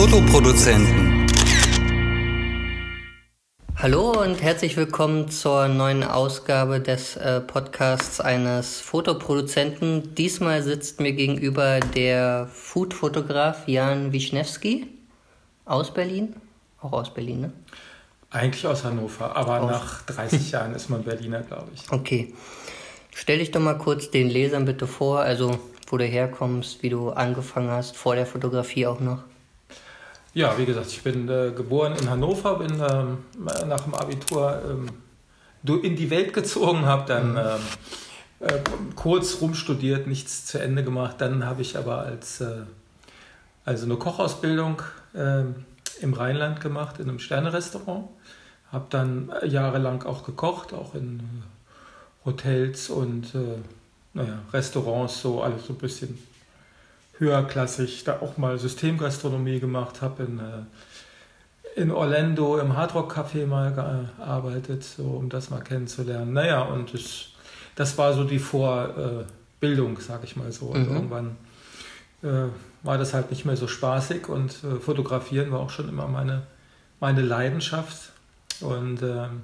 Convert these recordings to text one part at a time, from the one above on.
Fotoproduzenten. Hallo und herzlich willkommen zur neuen Ausgabe des äh, Podcasts eines Fotoproduzenten. Diesmal sitzt mir gegenüber der Foodfotograf Jan Wischnewski aus Berlin. Auch aus Berlin, ne? Eigentlich aus Hannover, aber aus. nach 30 Jahren ist man Berliner, glaube ich. Okay. Stell dich doch mal kurz den Lesern bitte vor, also wo du herkommst, wie du angefangen hast, vor der Fotografie auch noch. Ja, wie gesagt, ich bin äh, geboren in Hannover, bin ähm, nach dem Abitur ähm, in die Welt gezogen, habe dann mhm. ähm, äh, kurz rumstudiert, nichts zu Ende gemacht. Dann habe ich aber als äh, also eine Kochausbildung ähm, im Rheinland gemacht, in einem Sternerestaurant. Habe dann jahrelang auch gekocht, auch in Hotels und äh, naja, Restaurants, so alles so ein bisschen höherklassig. Da auch mal Systemgastronomie gemacht, habe in, äh, in Orlando im Hardrock Café mal gearbeitet, so, um das mal kennenzulernen. Naja, und das, das war so die Vorbildung, äh, sag ich mal so. Und mhm. irgendwann äh, war das halt nicht mehr so spaßig und äh, fotografieren war auch schon immer meine, meine Leidenschaft. Und ähm,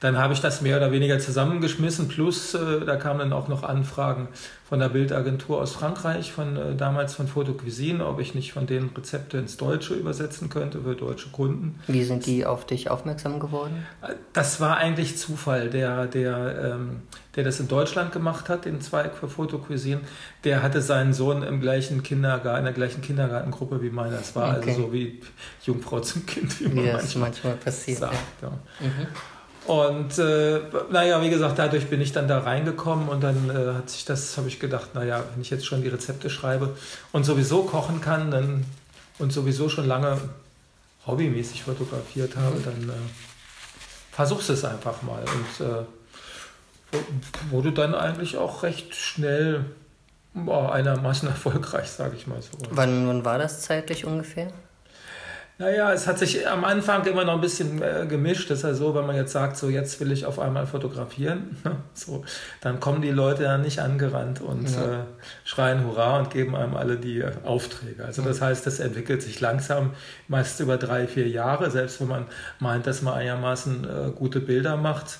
dann habe ich das mehr oder weniger zusammengeschmissen, plus äh, da kamen dann auch noch Anfragen von der Bildagentur aus Frankreich, von äh, damals von Photo Cuisine, ob ich nicht von denen Rezepte ins Deutsche übersetzen könnte für deutsche Kunden. Wie sind die auf dich aufmerksam geworden? Das war eigentlich Zufall. Der, der, ähm, der das in Deutschland gemacht hat, den Zweig für Photo Cuisine, der hatte seinen Sohn im gleichen Kindergarten, in der gleichen Kindergartengruppe wie meiner. Das war okay. also so wie Jungfrau zum Kind, wie, wie das manchmal, manchmal passiert. Sagt, ja. Ja. Mhm. Und äh, naja, wie gesagt, dadurch bin ich dann da reingekommen und dann äh, hat sich das, habe ich gedacht, naja, wenn ich jetzt schon die Rezepte schreibe und sowieso kochen kann dann, und sowieso schon lange hobbymäßig fotografiert habe, dann äh, versuchst es einfach mal. Und äh, wurde dann eigentlich auch recht schnell boah, einigermaßen erfolgreich, sage ich mal so. Wann, wann war das zeitlich ungefähr? Naja, es hat sich am Anfang immer noch ein bisschen äh, gemischt. Das ist ja so, wenn man jetzt sagt, so jetzt will ich auf einmal fotografieren, so, dann kommen die Leute ja nicht angerannt und ja. äh, schreien Hurra und geben einem alle die äh, Aufträge. Also das heißt, das entwickelt sich langsam, meist über drei, vier Jahre, selbst wenn man meint, dass man einigermaßen äh, gute Bilder macht.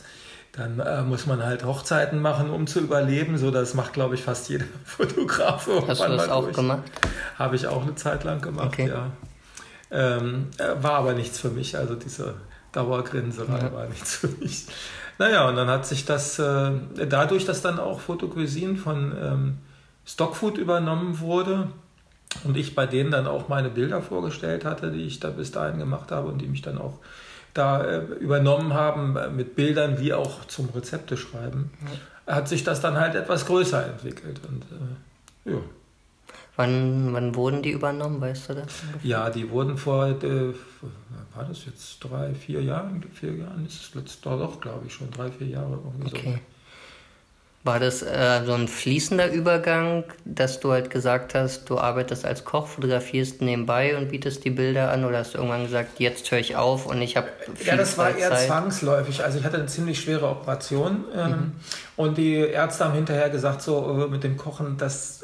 Dann äh, muss man halt Hochzeiten machen, um zu überleben. So, das macht, glaube ich, fast jeder Fotograf. Hast du das auch durch. gemacht? Habe ich auch eine Zeit lang gemacht, okay. ja. Ähm, äh, war aber nichts für mich, also diese Dauergrinserei ja. war nichts für mich. Naja, und dann hat sich das, äh, dadurch, dass dann auch Fotocuisine von ähm, Stockfood übernommen wurde und ich bei denen dann auch meine Bilder vorgestellt hatte, die ich da bis dahin gemacht habe und die mich dann auch da äh, übernommen haben äh, mit Bildern wie auch zum Rezepte schreiben, ja. hat sich das dann halt etwas größer entwickelt. Und äh, ja. Wann, wann wurden die übernommen, weißt du das? Ungefähr? Ja, die wurden vor, äh, war das jetzt drei, vier Jahren? Vier Jahren ist es letztes doch, glaube ich, schon drei, vier Jahre irgendwie okay. War das äh, so ein fließender Übergang, dass du halt gesagt hast, du arbeitest als Koch, fotografierst nebenbei und bietest die Bilder an? Oder hast du irgendwann gesagt, jetzt höre ich auf und ich habe viel Ja, das war eher Zeit. zwangsläufig. Also ich hatte eine ziemlich schwere Operation ähm, mhm. und die Ärzte haben hinterher gesagt, so äh, mit dem Kochen, das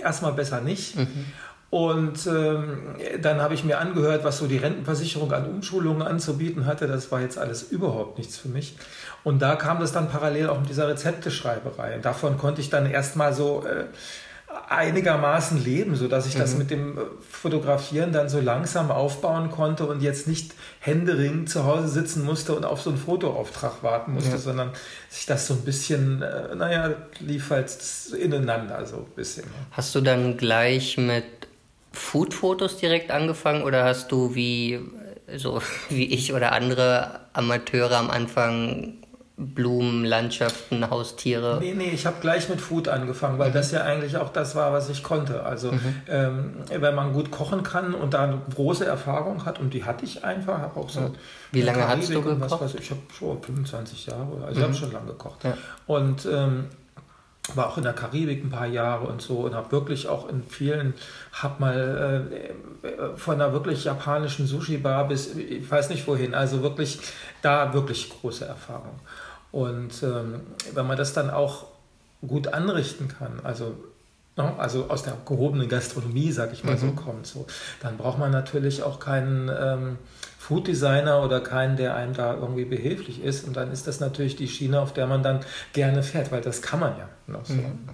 erstmal besser nicht. Mhm. Und ähm, dann habe ich mir angehört, was so die Rentenversicherung an Umschulungen anzubieten hatte. Das war jetzt alles überhaupt nichts für mich. Und da kam das dann parallel auch mit dieser Rezepteschreiberei. Davon konnte ich dann erstmal so äh, einigermaßen leben, sodass ich mhm. das mit dem äh, Fotografieren dann so langsam aufbauen konnte und jetzt nicht händeringend zu Hause sitzen musste und auf so einen Fotoauftrag warten musste, ja. sondern sich das so ein bisschen, äh, naja, lief halt ineinander so ein bisschen. Hast du dann gleich mit Food-Fotos direkt angefangen oder hast du wie so wie ich oder andere Amateure am Anfang Blumen, Landschaften, Haustiere? Nee, nee, ich habe gleich mit Food angefangen, weil mhm. das ja eigentlich auch das war, was ich konnte. Also mhm. ähm, wenn man gut kochen kann und da eine große Erfahrung hat, und die hatte ich einfach, habe auch so... Wie lange hast du gekocht? Was, ich habe schon 25 Jahre, also mhm. ich habe schon lange gekocht. Ja. Und ähm, war auch in der Karibik ein paar Jahre und so und habe wirklich auch in vielen, habe mal äh, von einer wirklich japanischen Sushi-Bar bis, ich weiß nicht wohin, also wirklich da wirklich große Und ähm, wenn man das dann auch gut anrichten kann, also ne, also aus der gehobenen Gastronomie, sag ich mal mhm. so, kommt. So, dann braucht man natürlich auch keinen ähm, Food Designer oder keinen, der einem da irgendwie behilflich ist. Und dann ist das natürlich die Schiene, auf der man dann gerne fährt, weil das kann man ja. Noch so. Mhm.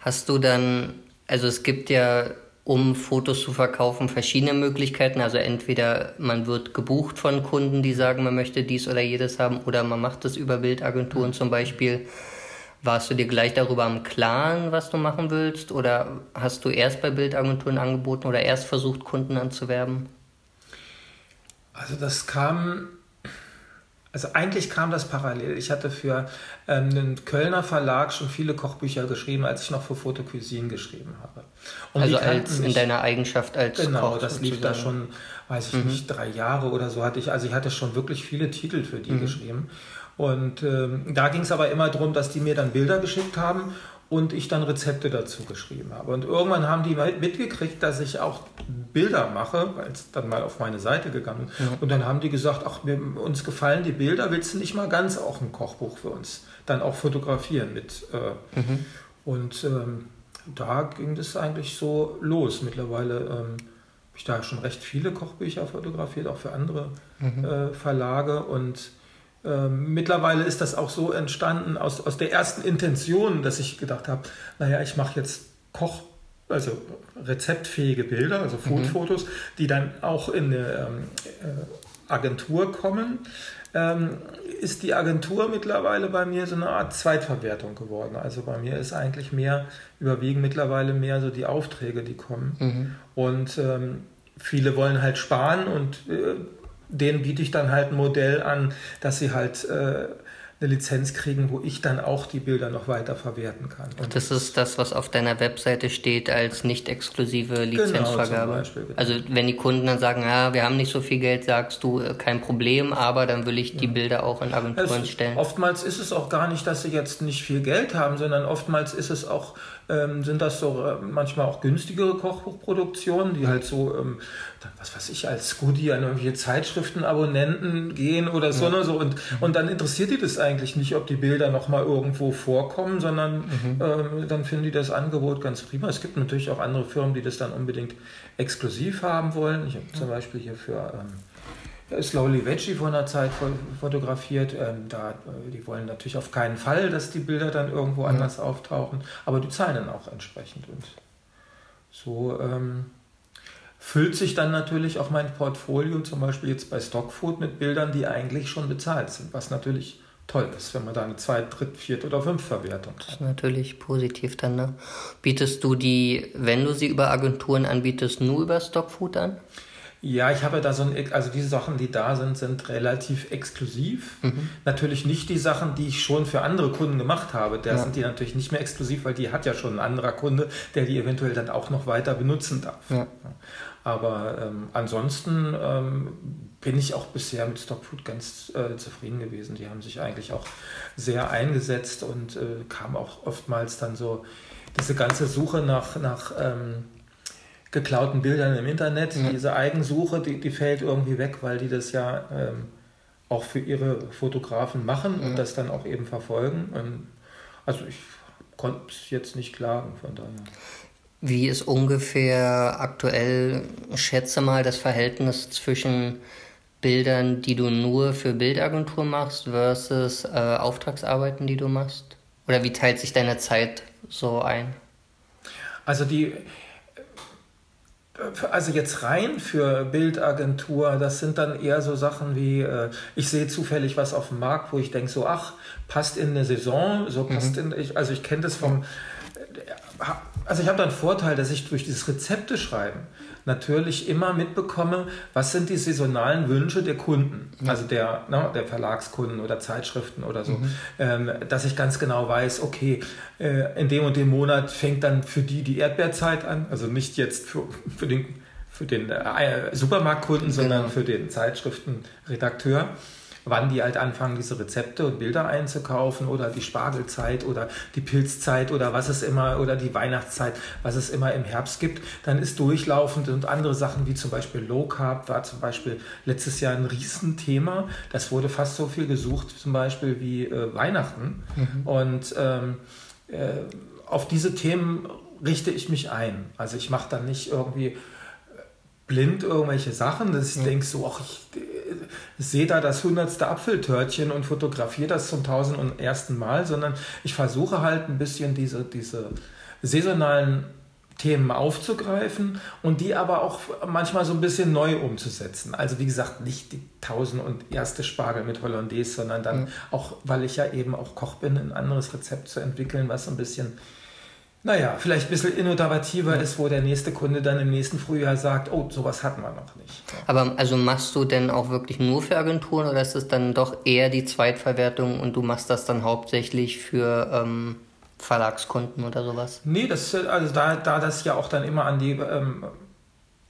Hast du dann, also es gibt ja um Fotos zu verkaufen, verschiedene Möglichkeiten. Also entweder man wird gebucht von Kunden, die sagen, man möchte dies oder jedes haben, oder man macht es über Bildagenturen zum Beispiel. Warst du dir gleich darüber im Klaren, was du machen willst? Oder hast du erst bei Bildagenturen angeboten oder erst versucht, Kunden anzuwerben? Also das kam also eigentlich kam das parallel. Ich hatte für ähm, einen Kölner Verlag schon viele Kochbücher geschrieben, als ich noch für Foto Cuisine geschrieben habe. Und also als mich, in deiner Eigenschaft als genau, Koch. Genau, das lief da schon, weiß ich mhm. nicht, drei Jahre oder so hatte ich. Also ich hatte schon wirklich viele Titel für die mhm. geschrieben. Und ähm, da ging es aber immer darum, dass die mir dann Bilder geschickt haben und ich dann Rezepte dazu geschrieben habe. Und irgendwann haben die mitgekriegt, dass ich auch Bilder mache, weil es dann mal auf meine Seite gegangen ist. Ja. Und dann haben die gesagt, ach, mir, uns gefallen die Bilder, willst du nicht mal ganz auch ein Kochbuch für uns dann auch fotografieren mit. Äh, mhm. Und ähm, da ging das eigentlich so los. Mittlerweile ähm, habe ich da schon recht viele Kochbücher fotografiert, auch für andere mhm. äh, Verlage und ähm, mittlerweile ist das auch so entstanden aus, aus der ersten Intention, dass ich gedacht habe, naja, ich mache jetzt Koch, also rezeptfähige Bilder, also Foodfotos, mhm. die dann auch in eine ähm, äh, Agentur kommen. Ähm, ist die Agentur mittlerweile bei mir so eine Art Zweitverwertung geworden. Also bei mir ist eigentlich mehr, überwiegen mittlerweile mehr so die Aufträge, die kommen. Mhm. Und ähm, viele wollen halt sparen und äh, denen biete ich dann halt ein Modell an, dass sie halt äh, eine Lizenz kriegen, wo ich dann auch die Bilder noch weiter verwerten kann. Und das ist das, was auf deiner Webseite steht als nicht exklusive genau, Lizenzvergabe. Genau, Beispiel, genau. Also wenn die Kunden dann sagen, ja, wir haben nicht so viel Geld, sagst du, äh, kein Problem, aber dann will ich die Bilder auch in Agenturen es, stellen. Oftmals ist es auch gar nicht, dass sie jetzt nicht viel Geld haben, sondern oftmals ist es auch ähm, sind das so äh, manchmal auch günstigere Kochbuchproduktionen, die halt so, ähm, was weiß ich, als Goodie an irgendwelche Zeitschriftenabonnenten gehen oder so. Ja. Ne, so und, und dann interessiert die das eigentlich nicht, ob die Bilder nochmal irgendwo vorkommen, sondern mhm. ähm, dann finden die das Angebot ganz prima. Es gibt natürlich auch andere Firmen, die das dann unbedingt exklusiv haben wollen. Ich habe zum Beispiel hier für ähm, Slowly Veggie vor einer Zeit fotografiert. Ähm, da, äh, die wollen natürlich auf keinen Fall, dass die Bilder dann irgendwo mhm. anders auftauchen, aber die zahlen dann auch entsprechend. Und so ähm, füllt sich dann natürlich auch mein Portfolio, zum Beispiel jetzt bei Stockfood, mit Bildern, die eigentlich schon bezahlt sind, was natürlich toll ist, wenn man da eine zweite, dritte, vierte oder fünfte Verwertung hat. Das ist natürlich positiv dann. Ne? Bietest du die, wenn du sie über Agenturen anbietest, nur über Stockfood an? Ja, ich habe da so ein, also diese Sachen, die da sind, sind relativ exklusiv. Mhm. Natürlich nicht die Sachen, die ich schon für andere Kunden gemacht habe. Da ja. sind die natürlich nicht mehr exklusiv, weil die hat ja schon ein anderer Kunde, der die eventuell dann auch noch weiter benutzen darf. Ja. Aber ähm, ansonsten ähm, bin ich auch bisher mit Stockfood ganz äh, zufrieden gewesen. Die haben sich eigentlich auch sehr eingesetzt und äh, kam auch oftmals dann so diese ganze Suche nach, nach ähm, geklauten Bildern im Internet. Ja. Diese Eigensuche, die, die fällt irgendwie weg, weil die das ja ähm, auch für ihre Fotografen machen ja. und das dann auch eben verfolgen. Und also ich konnte es jetzt nicht klagen, von daher. Wie ist ungefähr aktuell, schätze mal, das Verhältnis zwischen Bildern, die du nur für Bildagentur machst, versus äh, Auftragsarbeiten, die du machst? Oder wie teilt sich deine Zeit so ein? Also die, also jetzt rein für Bildagentur, das sind dann eher so Sachen wie, äh, ich sehe zufällig was auf dem Markt, wo ich denke so, ach, passt in eine Saison, so passt mhm. in, ich, also ich kenne das vom, äh, also ich habe da einen Vorteil, dass ich durch dieses Rezepte schreiben natürlich immer mitbekomme, was sind die saisonalen Wünsche der Kunden, mhm. also der, ne, der Verlagskunden oder Zeitschriften oder so, mhm. ähm, dass ich ganz genau weiß, okay, äh, in dem und dem Monat fängt dann für die die Erdbeerzeit an, also nicht jetzt für, für den für den äh, Supermarktkunden, genau. sondern für den Zeitschriftenredakteur wann die halt anfangen, diese Rezepte und Bilder einzukaufen oder die Spargelzeit oder die Pilzzeit oder was es immer oder die Weihnachtszeit, was es immer im Herbst gibt, dann ist durchlaufend und andere Sachen wie zum Beispiel Low Carb war zum Beispiel letztes Jahr ein Riesenthema. Das wurde fast so viel gesucht zum Beispiel wie äh, Weihnachten. Mhm. Und ähm, äh, auf diese Themen richte ich mich ein. Also ich mache dann nicht irgendwie blind irgendwelche Sachen, dass ich ja. denke so, ach, ich, ich sehe da das hundertste Apfeltörtchen und fotografiere das zum tausend und ersten Mal, sondern ich versuche halt ein bisschen diese, diese saisonalen Themen aufzugreifen und die aber auch manchmal so ein bisschen neu umzusetzen. Also wie gesagt, nicht die tausend und erste Spargel mit Hollandaise, sondern dann mhm. auch, weil ich ja eben auch Koch bin, ein anderes Rezept zu entwickeln, was ein bisschen naja, vielleicht ein bisschen innovativer ist, wo der nächste Kunde dann im nächsten Frühjahr sagt, oh, sowas hatten wir noch nicht. Aber also machst du denn auch wirklich nur für Agenturen oder ist es dann doch eher die Zweitverwertung und du machst das dann hauptsächlich für ähm, Verlagskunden oder sowas? Nee, das, also da, da das ja auch dann immer an die, ähm,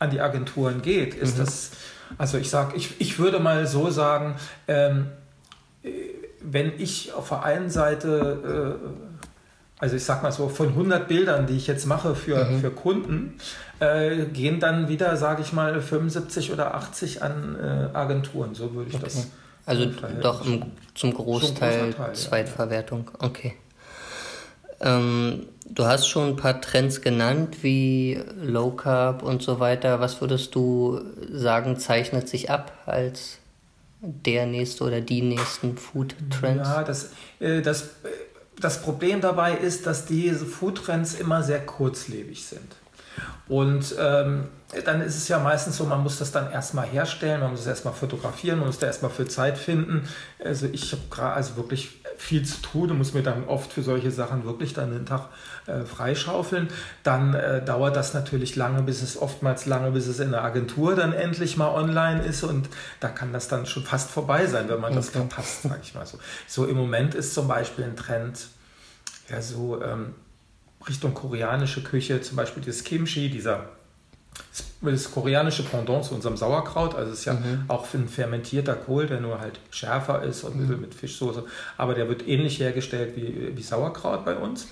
an die Agenturen geht, ist mhm. das, also ich sag, ich, ich würde mal so sagen, ähm, wenn ich auf der einen Seite äh, also ich sag mal so, von 100 Bildern, die ich jetzt mache für, mhm. für Kunden, äh, gehen dann wieder, sage ich mal, 75 oder 80 an äh, Agenturen. So würde ich okay. das. Also doch im, zum Großteil Teil, Zweitverwertung. Ja. Okay. Ähm, du hast schon ein paar Trends genannt, wie Low Carb und so weiter. Was würdest du sagen, zeichnet sich ab als der nächste oder die nächsten Food Trends? Ja, das, äh, das das Problem dabei ist, dass diese Foodtrends immer sehr kurzlebig sind. Und ähm, dann ist es ja meistens so, man muss das dann erstmal herstellen, man muss es erstmal fotografieren, man muss da erstmal für Zeit finden. Also ich habe gerade also wirklich viel zu tun und muss mir dann oft für solche Sachen wirklich dann den Tag äh, freischaufeln. Dann äh, dauert das natürlich lange, bis es oftmals lange, bis es in der Agentur dann endlich mal online ist und da kann das dann schon fast vorbei sein, wenn man okay. das verpasst, sage ich mal so. So im Moment ist zum Beispiel ein Trend, ja so ähm, Richtung koreanische Küche, zum Beispiel das Kimchi, dieser das koreanische Pendant zu unserem Sauerkraut. Also es ist ja mhm. auch ein fermentierter Kohl, der nur halt schärfer ist und mhm. mit Fischsoße. Aber der wird ähnlich hergestellt wie, wie Sauerkraut bei uns.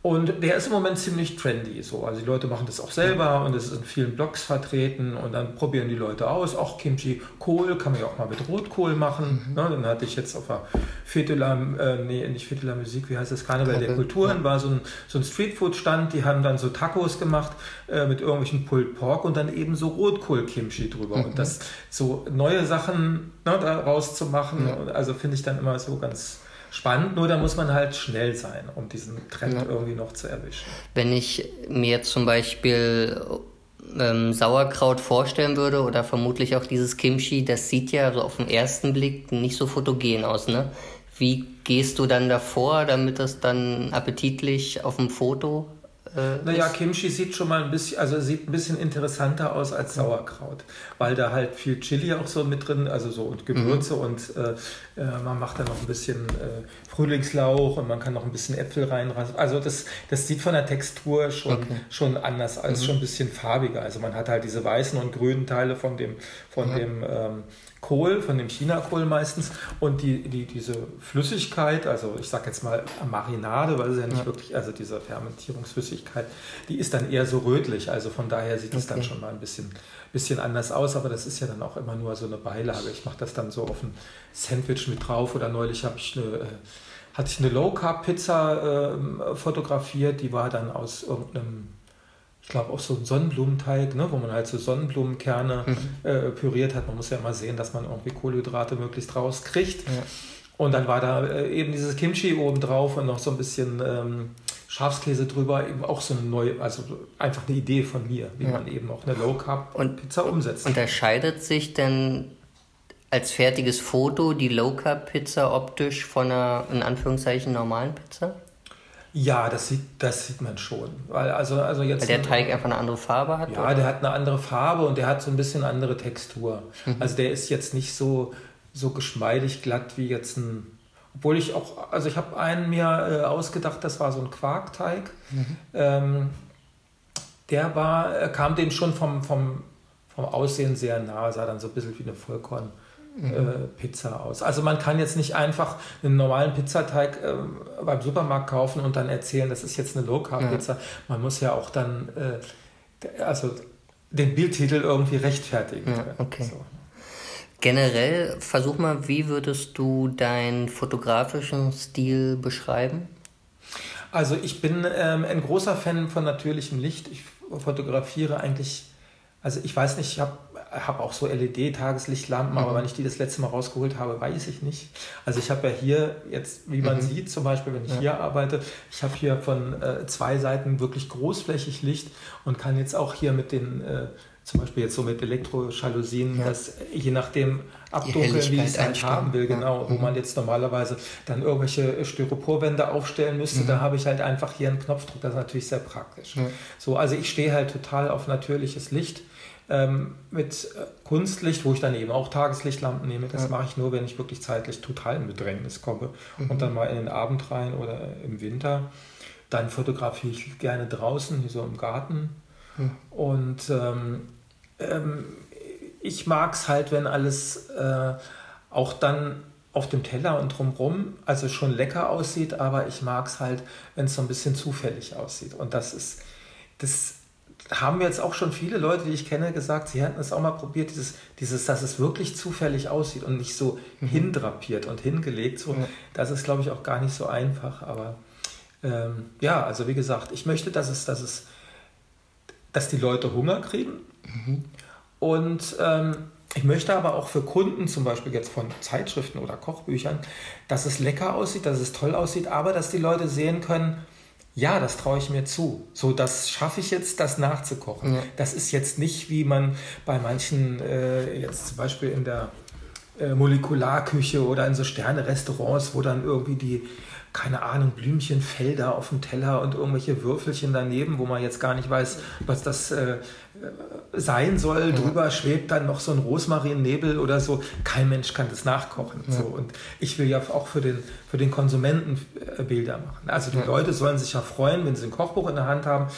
Und der ist im Moment ziemlich trendy. So. Also die Leute machen das auch selber und es ist in vielen Blogs vertreten und dann probieren die Leute aus. Auch Kimchi Kohl kann man ja auch mal mit Rotkohl machen. Mhm. Ne, dann hatte ich jetzt auf der Fetela, äh, nee, nicht Fetela Musik, wie heißt das, Karneval okay. der Kulturen, war so ein, so ein Streetfood-Stand, die haben dann so Tacos gemacht äh, mit irgendwelchen Pulled Pork und dann eben so Rotkohl-Kimchi drüber. Mhm. Und das so neue Sachen ne, daraus zu machen, ja. also finde ich dann immer so ganz spannend, nur da muss man halt schnell sein, um diesen Trend ja. irgendwie noch zu erwischen. Wenn ich mir jetzt zum Beispiel ähm, Sauerkraut vorstellen würde oder vermutlich auch dieses Kimchi, das sieht ja so auf den ersten Blick nicht so fotogen aus, ne? Wie gehst du dann davor, damit das dann appetitlich auf dem Foto äh, naja, Kimchi sieht schon mal ein bisschen, also sieht ein bisschen interessanter aus als Sauerkraut, weil da halt viel Chili auch so mit drin, also so und Gewürze mhm. und äh, äh, man macht da noch ein bisschen äh, Frühlingslauch und man kann noch ein bisschen Äpfel reinrasen. Also das, das sieht von der Textur schon, okay. schon anders als mhm. schon ein bisschen farbiger. Also man hat halt diese weißen und grünen Teile von dem, von ja. dem ähm, Kohl, von dem Chinakohl meistens und die, die, diese Flüssigkeit, also ich sage jetzt mal Marinade, weil es ja nicht ja. wirklich, also diese Fermentierungsflüssigkeit, die ist dann eher so rötlich, also von daher sieht es okay. dann schon mal ein bisschen, bisschen anders aus, aber das ist ja dann auch immer nur so eine Beilage. Ich mache das dann so auf ein Sandwich mit drauf oder neulich habe ich eine, äh, hatte ich eine Low Carb Pizza äh, fotografiert, die war dann aus irgendeinem ich glaube auch so ein Sonnenblumenteig, ne, wo man halt so Sonnenblumenkerne mhm. äh, püriert hat. Man muss ja immer sehen, dass man irgendwie Kohlenhydrate möglichst rauskriegt. Ja. Und dann war da äh, eben dieses Kimchi oben drauf und noch so ein bisschen ähm, Schafskäse drüber. Eben auch so eine neue, also einfach eine Idee von mir, wie ja. man eben auch eine Low Carb Pizza umsetzt. Unterscheidet sich denn als fertiges Foto die Low Carb Pizza optisch von einer in Anführungszeichen normalen Pizza? Ja, das sieht, das sieht man schon. Weil, also, also jetzt Weil der Teig einfach eine andere Farbe hat? Ja, oder? der hat eine andere Farbe und der hat so ein bisschen andere Textur. Mhm. Also der ist jetzt nicht so, so geschmeidig glatt wie jetzt ein. Obwohl ich auch, also ich habe einen mir äh, ausgedacht, das war so ein Quarkteig. Mhm. Ähm, der war, kam dem schon vom, vom, vom Aussehen sehr nah, sah dann so ein bisschen wie eine Vollkorn äh, Pizza aus. Also man kann jetzt nicht einfach einen normalen Pizzateig äh, beim Supermarkt kaufen und dann erzählen, das ist jetzt eine Low Carb Pizza. Ja. Man muss ja auch dann äh, also den Bildtitel irgendwie rechtfertigen. Ja, okay. So. Generell versuch mal, wie würdest du deinen fotografischen Stil beschreiben? Also ich bin ähm, ein großer Fan von natürlichem Licht. Ich fotografiere eigentlich, also ich weiß nicht, ich habe hab auch so LED-Tageslichtlampen, mhm. aber wann ich die das letzte Mal rausgeholt habe, weiß ich nicht. Also ich habe ja hier jetzt, wie man mhm. sieht, zum Beispiel, wenn ich ja. hier arbeite, ich habe hier von äh, zwei Seiten wirklich großflächig Licht und kann jetzt auch hier mit den äh, zum Beispiel jetzt so mit Elektroschalousien, ja. dass je nachdem abdunkeln, wie ich es halt haben will, genau, ja. wo mhm. man jetzt normalerweise dann irgendwelche Styroporwände aufstellen müsste, mhm. da habe ich halt einfach hier einen Knopfdruck, das ist natürlich sehr praktisch. Ja. So, also ich stehe halt total auf natürliches Licht. Ähm, mit äh, Kunstlicht, wo ich dann eben auch Tageslichtlampen nehme, das mache ich nur, wenn ich wirklich zeitlich total in Bedrängnis komme mhm. und dann mal in den Abend rein oder im Winter. Dann fotografiere ich gerne draußen, hier so im Garten. Mhm. Und ähm, ähm, ich mag es halt, wenn alles äh, auch dann auf dem Teller und drumherum, also schon lecker aussieht, aber ich mag es halt, wenn es so ein bisschen zufällig aussieht. Und das ist, das haben jetzt auch schon viele Leute, die ich kenne, gesagt, sie hätten es auch mal probiert, dieses, dieses dass es wirklich zufällig aussieht und nicht so mhm. hindrapiert und hingelegt. So, ja. Das ist, glaube ich, auch gar nicht so einfach. Aber ähm, ja, also wie gesagt, ich möchte, dass es, dass es, dass die Leute Hunger kriegen Mhm. Und ähm, ich möchte aber auch für Kunden, zum Beispiel jetzt von Zeitschriften oder Kochbüchern, dass es lecker aussieht, dass es toll aussieht, aber dass die Leute sehen können, ja, das traue ich mir zu. So, das schaffe ich jetzt, das nachzukochen. Ja. Das ist jetzt nicht, wie man bei manchen, äh, jetzt zum Beispiel in der äh, Molekularküche oder in so Sterne-Restaurants, wo dann irgendwie die keine Ahnung, Blümchenfelder auf dem Teller und irgendwelche Würfelchen daneben, wo man jetzt gar nicht weiß, was das äh, äh sein soll. Ja. Drüber schwebt dann noch so ein Rosmarinnebel oder so. Kein Mensch kann das nachkochen. Ja. So. Und ich will ja auch für den, für den Konsumenten äh, Bilder machen. Also die ja. Leute sollen sich ja freuen, wenn sie ein Kochbuch in der Hand haben,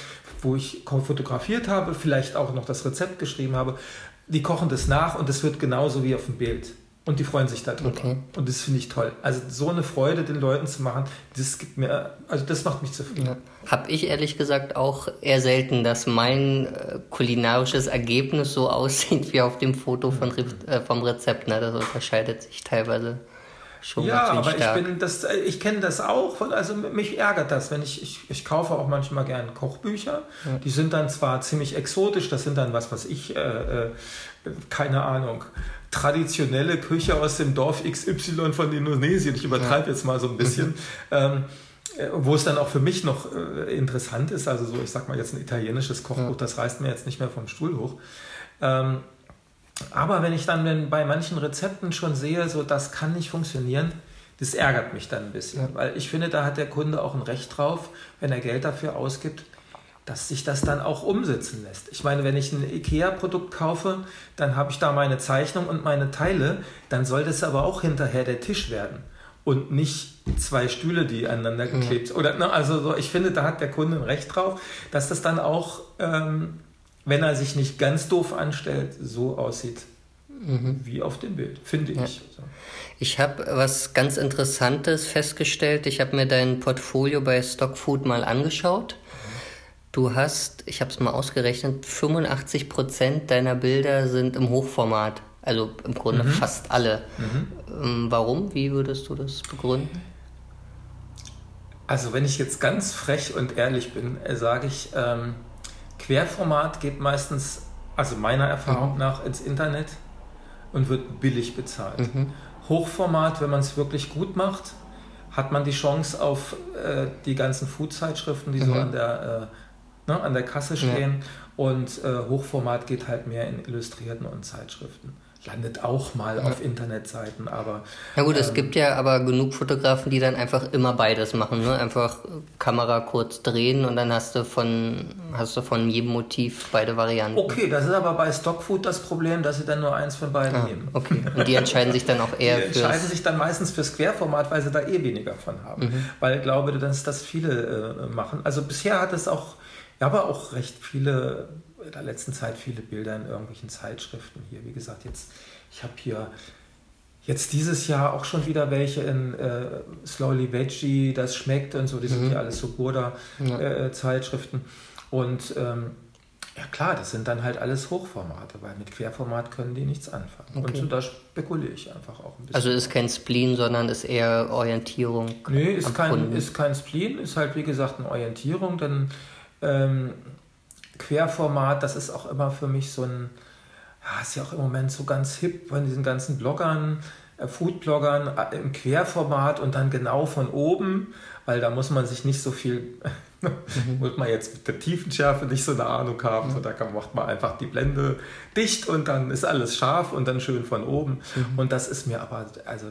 wo ich fotografiert habe, vielleicht auch noch das Rezept geschrieben habe. Die kochen das nach und es wird genauso wie auf dem Bild. Und die freuen sich darüber. Okay. Und das finde ich toll. Also so eine Freude den Leuten zu machen, das gibt mir, also das macht mich zufrieden. Ja. Habe ich ehrlich gesagt auch eher selten, dass mein äh, kulinarisches Ergebnis so aussieht wie auf dem Foto von, äh, vom Rezept. Ne? Das unterscheidet sich teilweise schon ja, aber stark. ich bin das, äh, ich kenne das auch. Von, also mich ärgert das, wenn ich, ich, ich kaufe auch manchmal gerne Kochbücher. Ja. Die sind dann zwar ziemlich exotisch, das sind dann was, was ich, äh, äh, keine Ahnung, traditionelle Küche aus dem Dorf XY von Indonesien. Ich übertreibe ja. jetzt mal so ein bisschen. Ähm, äh, wo es dann auch für mich noch äh, interessant ist, also so, ich sag mal jetzt ein italienisches Kochbuch, ja. das reißt mir jetzt nicht mehr vom Stuhl hoch. Ähm, aber wenn ich dann wenn bei manchen Rezepten schon sehe, so das kann nicht funktionieren, das ärgert mich dann ein bisschen, ja. weil ich finde, da hat der Kunde auch ein Recht drauf, wenn er Geld dafür ausgibt, dass sich das dann auch umsetzen lässt. Ich meine, wenn ich ein IKEA-Produkt kaufe, dann habe ich da meine Zeichnung und meine Teile, dann soll das aber auch hinterher der Tisch werden und nicht zwei Stühle, die aneinander geklebt sind. Oder, ne, also so, ich finde, da hat der Kunde ein Recht drauf, dass das dann auch, ähm, wenn er sich nicht ganz doof anstellt, so aussieht mhm. wie auf dem Bild, finde ja. ich. So. Ich habe was ganz Interessantes festgestellt. Ich habe mir dein Portfolio bei Stockfood mal angeschaut. Du hast, ich habe es mal ausgerechnet, 85 Prozent deiner Bilder sind im Hochformat. Also im Grunde mhm. fast alle. Mhm. Ähm, warum? Wie würdest du das begründen? Also wenn ich jetzt ganz frech und ehrlich bin, äh, sage ich, ähm, Querformat geht meistens, also meiner Erfahrung mhm. nach, ins Internet und wird billig bezahlt. Mhm. Hochformat, wenn man es wirklich gut macht, hat man die Chance auf äh, die ganzen Food-Zeitschriften, die so mhm. an der äh, ne, an der Kasse stehen. Ja. Und äh, Hochformat geht halt mehr in Illustrierten und Zeitschriften. Landet auch mal ja. auf Internetseiten, aber. Na gut, ähm, es gibt ja aber genug Fotografen, die dann einfach immer beides machen, ne? Einfach Kamera kurz drehen und dann hast du von hast du von jedem Motiv beide Varianten. Okay, das ist aber bei Stockfood das Problem, dass sie dann nur eins von beiden ah, nehmen. Okay. Und die entscheiden sich dann auch eher für. Die entscheiden sich dann meistens fürs Querformat, weil sie da eh weniger von haben. Mhm. Weil ich glaube, dass das viele äh, machen. Also bisher hat es auch ja, aber auch recht viele, in der letzten Zeit viele Bilder in irgendwelchen Zeitschriften hier. Wie gesagt, jetzt, ich habe hier jetzt dieses Jahr auch schon wieder welche in äh, Slowly Veggie, das schmeckt und so, die mhm. sind ja alles so Burda-Zeitschriften. Ja. Äh, und ähm, Ja klar, das sind dann halt alles Hochformate, weil mit Querformat können die nichts anfangen. Okay. Und so da spekuliere ich einfach auch ein bisschen. Also ist kein Spleen, sondern ist eher Orientierung. Nee, ist, kein, ist kein Spleen, ist halt wie gesagt eine Orientierung, denn ähm, Querformat, das ist auch immer für mich so ein, ja, ist ja auch im Moment so ganz hip von diesen ganzen Bloggern, äh, Foodbloggern äh, im Querformat und dann genau von oben, weil da muss man sich nicht so viel. Muss man jetzt mit der Tiefenschärfe nicht so eine Ahnung haben. Mhm. da kann, macht man einfach die Blende dicht und dann ist alles scharf und dann schön von oben. Mhm. Und das ist mir aber, also,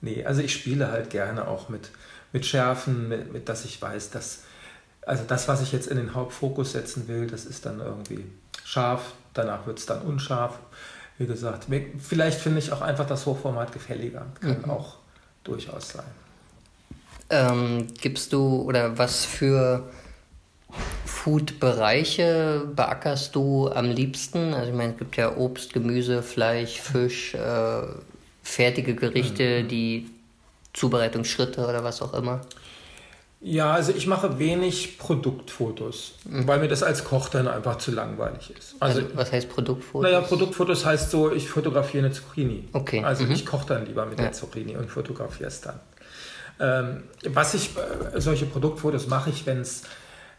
nee, also ich spiele halt gerne auch mit, mit Schärfen, mit, mit dass ich weiß, dass, also das, was ich jetzt in den Hauptfokus setzen will, das ist dann irgendwie scharf, danach wird es dann unscharf. Wie gesagt, vielleicht finde ich auch einfach das Hochformat gefälliger. Kann mhm. auch durchaus sein ähm, gibst du oder was für Food-Bereiche beackerst du am liebsten? Also ich meine, es gibt ja Obst, Gemüse, Fleisch, Fisch, äh, fertige Gerichte, mhm. die Zubereitungsschritte oder was auch immer. Ja, also ich mache wenig Produktfotos, mhm. weil mir das als Koch dann einfach zu langweilig ist. Also, also was heißt Produktfotos? Naja, Produktfotos heißt so, ich fotografiere eine Zucchini. Okay. Also mhm. ich koche dann lieber mit ja. der Zucchini und fotografiere es dann. Ähm, was ich, äh, solche Produktfotos mache ich, wenn's,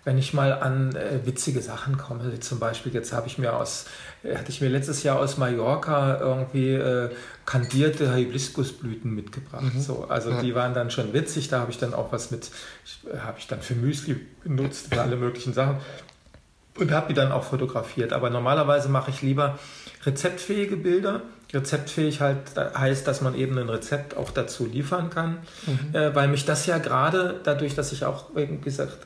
wenn ich mal an äh, witzige Sachen komme. Wie zum Beispiel, jetzt habe ich mir aus, äh, hatte ich mir letztes Jahr aus Mallorca irgendwie äh, kandierte Hibiskusblüten mitgebracht. Mhm. So, also ja. die waren dann schon witzig. Da habe ich dann auch was mit, habe ich dann für Müsli benutzt, für alle möglichen Sachen. Und habe die dann auch fotografiert. Aber normalerweise mache ich lieber rezeptfähige Bilder rezeptfähig halt heißt, dass man eben ein Rezept auch dazu liefern kann, mhm. äh, weil mich das ja gerade dadurch, dass ich auch, wie gesagt,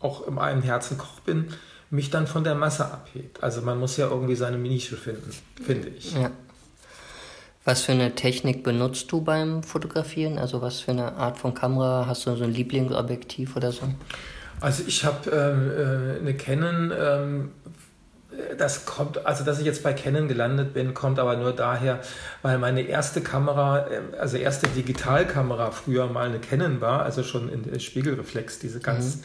auch im einen Herzen Koch bin, mich dann von der Masse abhebt. Also man muss ja irgendwie seine Nische finden, finde ich. Ja. Was für eine Technik benutzt du beim Fotografieren? Also was für eine Art von Kamera? Hast du so ein Lieblingsobjektiv oder so? Also ich habe äh, äh, eine Canon ähm, das kommt, also dass ich jetzt bei Canon gelandet bin, kommt aber nur daher, weil meine erste Kamera, äh, also erste Digitalkamera früher mal eine Canon war, also schon in Spiegelreflex, diese ganz, mhm.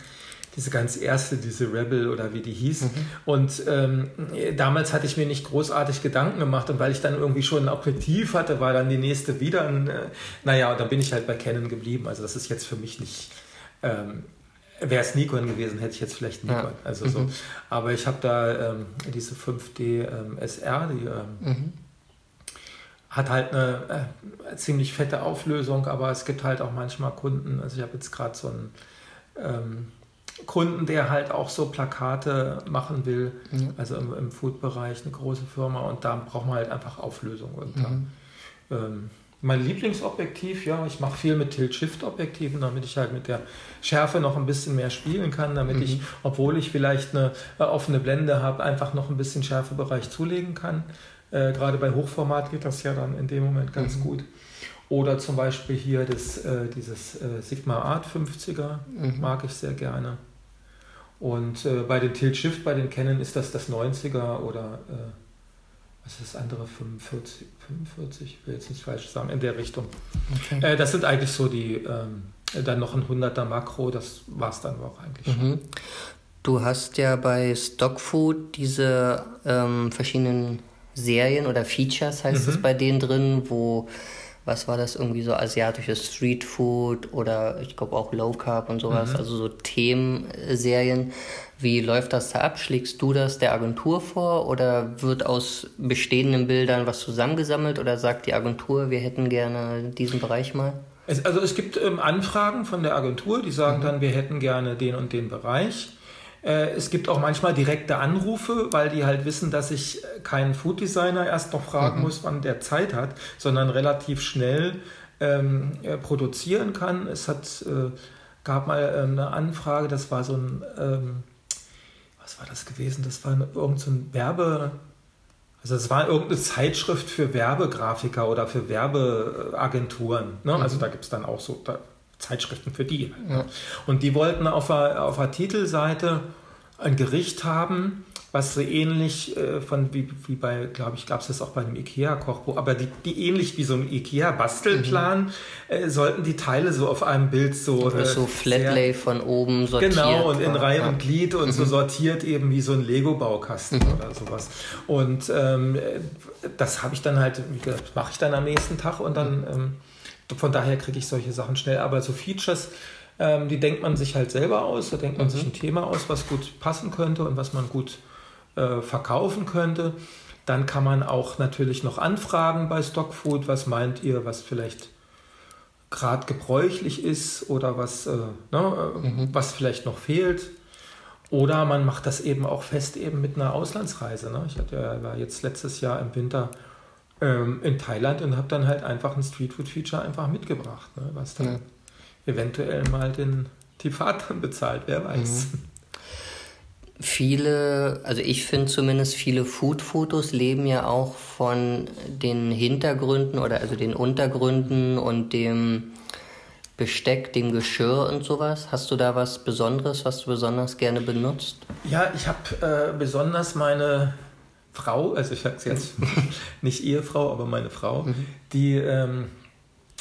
Diese ganz erste, diese Rebel oder wie die hieß. Mhm. Und ähm, damals hatte ich mir nicht großartig Gedanken gemacht und weil ich dann irgendwie schon ein Objektiv hatte, war dann die nächste wieder. Ein, äh, naja, und dann bin ich halt bei Canon geblieben. Also das ist jetzt für mich nicht ähm, Wäre es Nikon gewesen, hätte ich jetzt vielleicht Nikon. Ja. Also mhm. so. Aber ich habe da ähm, diese 5D ähm, SR, die ähm, mhm. hat halt eine äh, ziemlich fette Auflösung, aber es gibt halt auch manchmal Kunden, also ich habe jetzt gerade so einen ähm, Kunden, der halt auch so Plakate machen will, mhm. also im, im Food-Bereich, eine große Firma und da braucht man halt einfach Auflösung. Und da, mhm. ähm, mein Lieblingsobjektiv, ja, ich mache viel mit Tilt-Shift-Objektiven, damit ich halt mit der Schärfe noch ein bisschen mehr spielen kann, damit mhm. ich, obwohl ich vielleicht eine äh, offene Blende habe, einfach noch ein bisschen Schärfebereich zulegen kann. Äh, Gerade bei Hochformat geht das ja dann in dem Moment ganz mhm. gut. Oder zum Beispiel hier das, äh, dieses äh, Sigma Art 50er mhm. mag ich sehr gerne. Und äh, bei den Tilt-Shift, bei den Canon ist das das 90er oder äh, was ist das andere 45, 45, ich will jetzt nicht falsch sagen, in der Richtung. Okay. Äh, das sind eigentlich so die, ähm, dann noch ein 100er Makro, das war es dann auch eigentlich. Mhm. Du hast ja bei Stockfood diese ähm, verschiedenen Serien oder Features, heißt mhm. es bei denen drin, wo was war das, irgendwie so asiatisches Streetfood oder ich glaube auch Low Carb und sowas, mhm. also so Themenserien. Wie läuft das da ab? Schlägst du das der Agentur vor oder wird aus bestehenden Bildern was zusammengesammelt oder sagt die Agentur, wir hätten gerne diesen Bereich mal? Es, also es gibt ähm, Anfragen von der Agentur, die sagen mhm. dann, wir hätten gerne den und den Bereich. Äh, es gibt auch manchmal direkte Anrufe, weil die halt wissen, dass ich keinen Food Designer erst noch fragen mhm. muss, wann der Zeit hat, sondern relativ schnell ähm, äh, produzieren kann. Es hat, äh, gab mal ähm, eine Anfrage, das war so ein, ähm, was war das gewesen? Das war irgendein so Werbe, also es war irgendeine Zeitschrift für Werbegrafiker oder für Werbeagenturen. Ne? Mhm. Also da gibt es dann auch so, da Zeitschriften für die. Ja. Und die wollten auf der, auf der Titelseite ein Gericht haben, was so ähnlich äh, von wie, wie bei, glaube ich, gab es das auch bei einem IKEA-Kochbuch, aber die, die ähnlich wie so ein IKEA-Bastelplan mhm. äh, sollten die Teile so auf einem Bild so. Äh, so Flatlay von oben sortiert. Genau, und in Reihe und Glied und mhm. so sortiert eben wie so ein Lego-Baukasten mhm. oder sowas. Und ähm, das habe ich dann halt, wie gesagt, mache ich dann am nächsten Tag und dann ähm, von daher kriege ich solche Sachen schnell. Aber so Features, ähm, die denkt man sich halt selber aus, da denkt man sich mhm. ein Thema aus, was gut passen könnte und was man gut äh, verkaufen könnte. Dann kann man auch natürlich noch anfragen bei Stockfood, was meint ihr, was vielleicht gerade gebräuchlich ist oder was, äh, ne, äh, mhm. was vielleicht noch fehlt. Oder man macht das eben auch fest eben mit einer Auslandsreise. Ne? Ich hatte, war jetzt letztes Jahr im Winter ähm, in Thailand und habe dann halt einfach ein Streetfood-Feature einfach mitgebracht, ne? was dann ja. eventuell mal den, die Fahrt dann bezahlt, wer weiß. Mhm viele, also ich finde zumindest viele Food-Fotos leben ja auch von den Hintergründen oder also den Untergründen und dem Besteck, dem Geschirr und sowas. Hast du da was Besonderes, was du besonders gerne benutzt? Ja, ich habe äh, besonders meine Frau, also ich sage es jetzt nicht Ehefrau, aber meine Frau, mhm. die ähm,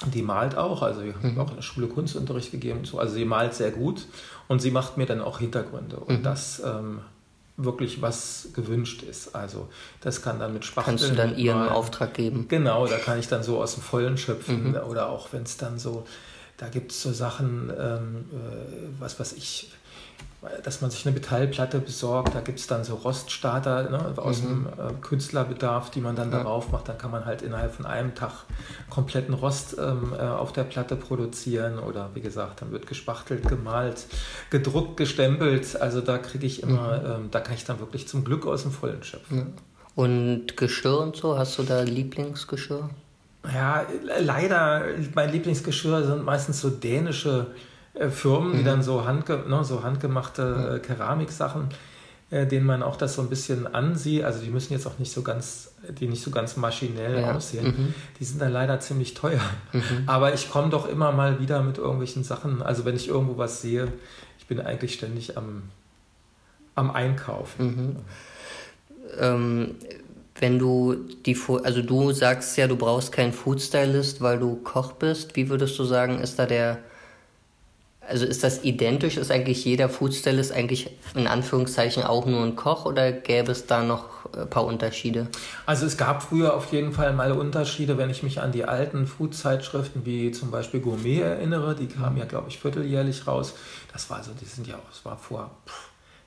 die malt auch, also wir haben mhm. auch in der Schule Kunstunterricht gegeben, so. also sie malt sehr gut und sie macht mir dann auch Hintergründe und mhm. das ähm, wirklich was gewünscht ist. Also das kann dann mit Spachteln. Kannst du dann ihren malen. Auftrag geben? Genau, da kann ich dann so aus dem Vollen schöpfen mhm. oder auch wenn es dann so, da gibt es so Sachen, ähm, äh, was weiß ich, dass man sich eine Metallplatte besorgt, da gibt es dann so Roststarter ne, aus mhm. dem äh, Künstlerbedarf, die man dann ja. darauf macht. Dann kann man halt innerhalb von einem Tag kompletten Rost ähm, äh, auf der Platte produzieren oder wie gesagt, dann wird gespachtelt, gemalt, gedruckt, gestempelt. Also da kriege ich immer, mhm. ähm, da kann ich dann wirklich zum Glück aus dem Vollen schöpfen. Ja. Und Geschirr und so, hast du da Lieblingsgeschirr? Ja, leider, mein Lieblingsgeschirr sind meistens so dänische äh, Firmen, die mhm. dann so, handge ne, so handgemachte äh, Keramiksachen, äh, denen man auch das so ein bisschen ansieht. Also die müssen jetzt auch nicht so ganz, die nicht so ganz maschinell ja. aussehen. Mhm. Die sind dann leider ziemlich teuer. Mhm. Aber ich komme doch immer mal wieder mit irgendwelchen Sachen. Also wenn ich irgendwo was sehe, ich bin eigentlich ständig am, am Einkaufen. Mhm. Ähm, wenn du die, also du sagst ja, du brauchst keinen Foodstylist, weil du Koch bist. Wie würdest du sagen, ist da der also ist das identisch? Ist eigentlich jeder Foodstylist eigentlich in Anführungszeichen auch nur ein Koch oder gäbe es da noch ein paar Unterschiede? Also es gab früher auf jeden Fall mal Unterschiede, wenn ich mich an die alten Food-Zeitschriften wie zum Beispiel Gourmet erinnere, die kamen ja glaube ich vierteljährlich raus. Das war so, die sind ja, das war vor,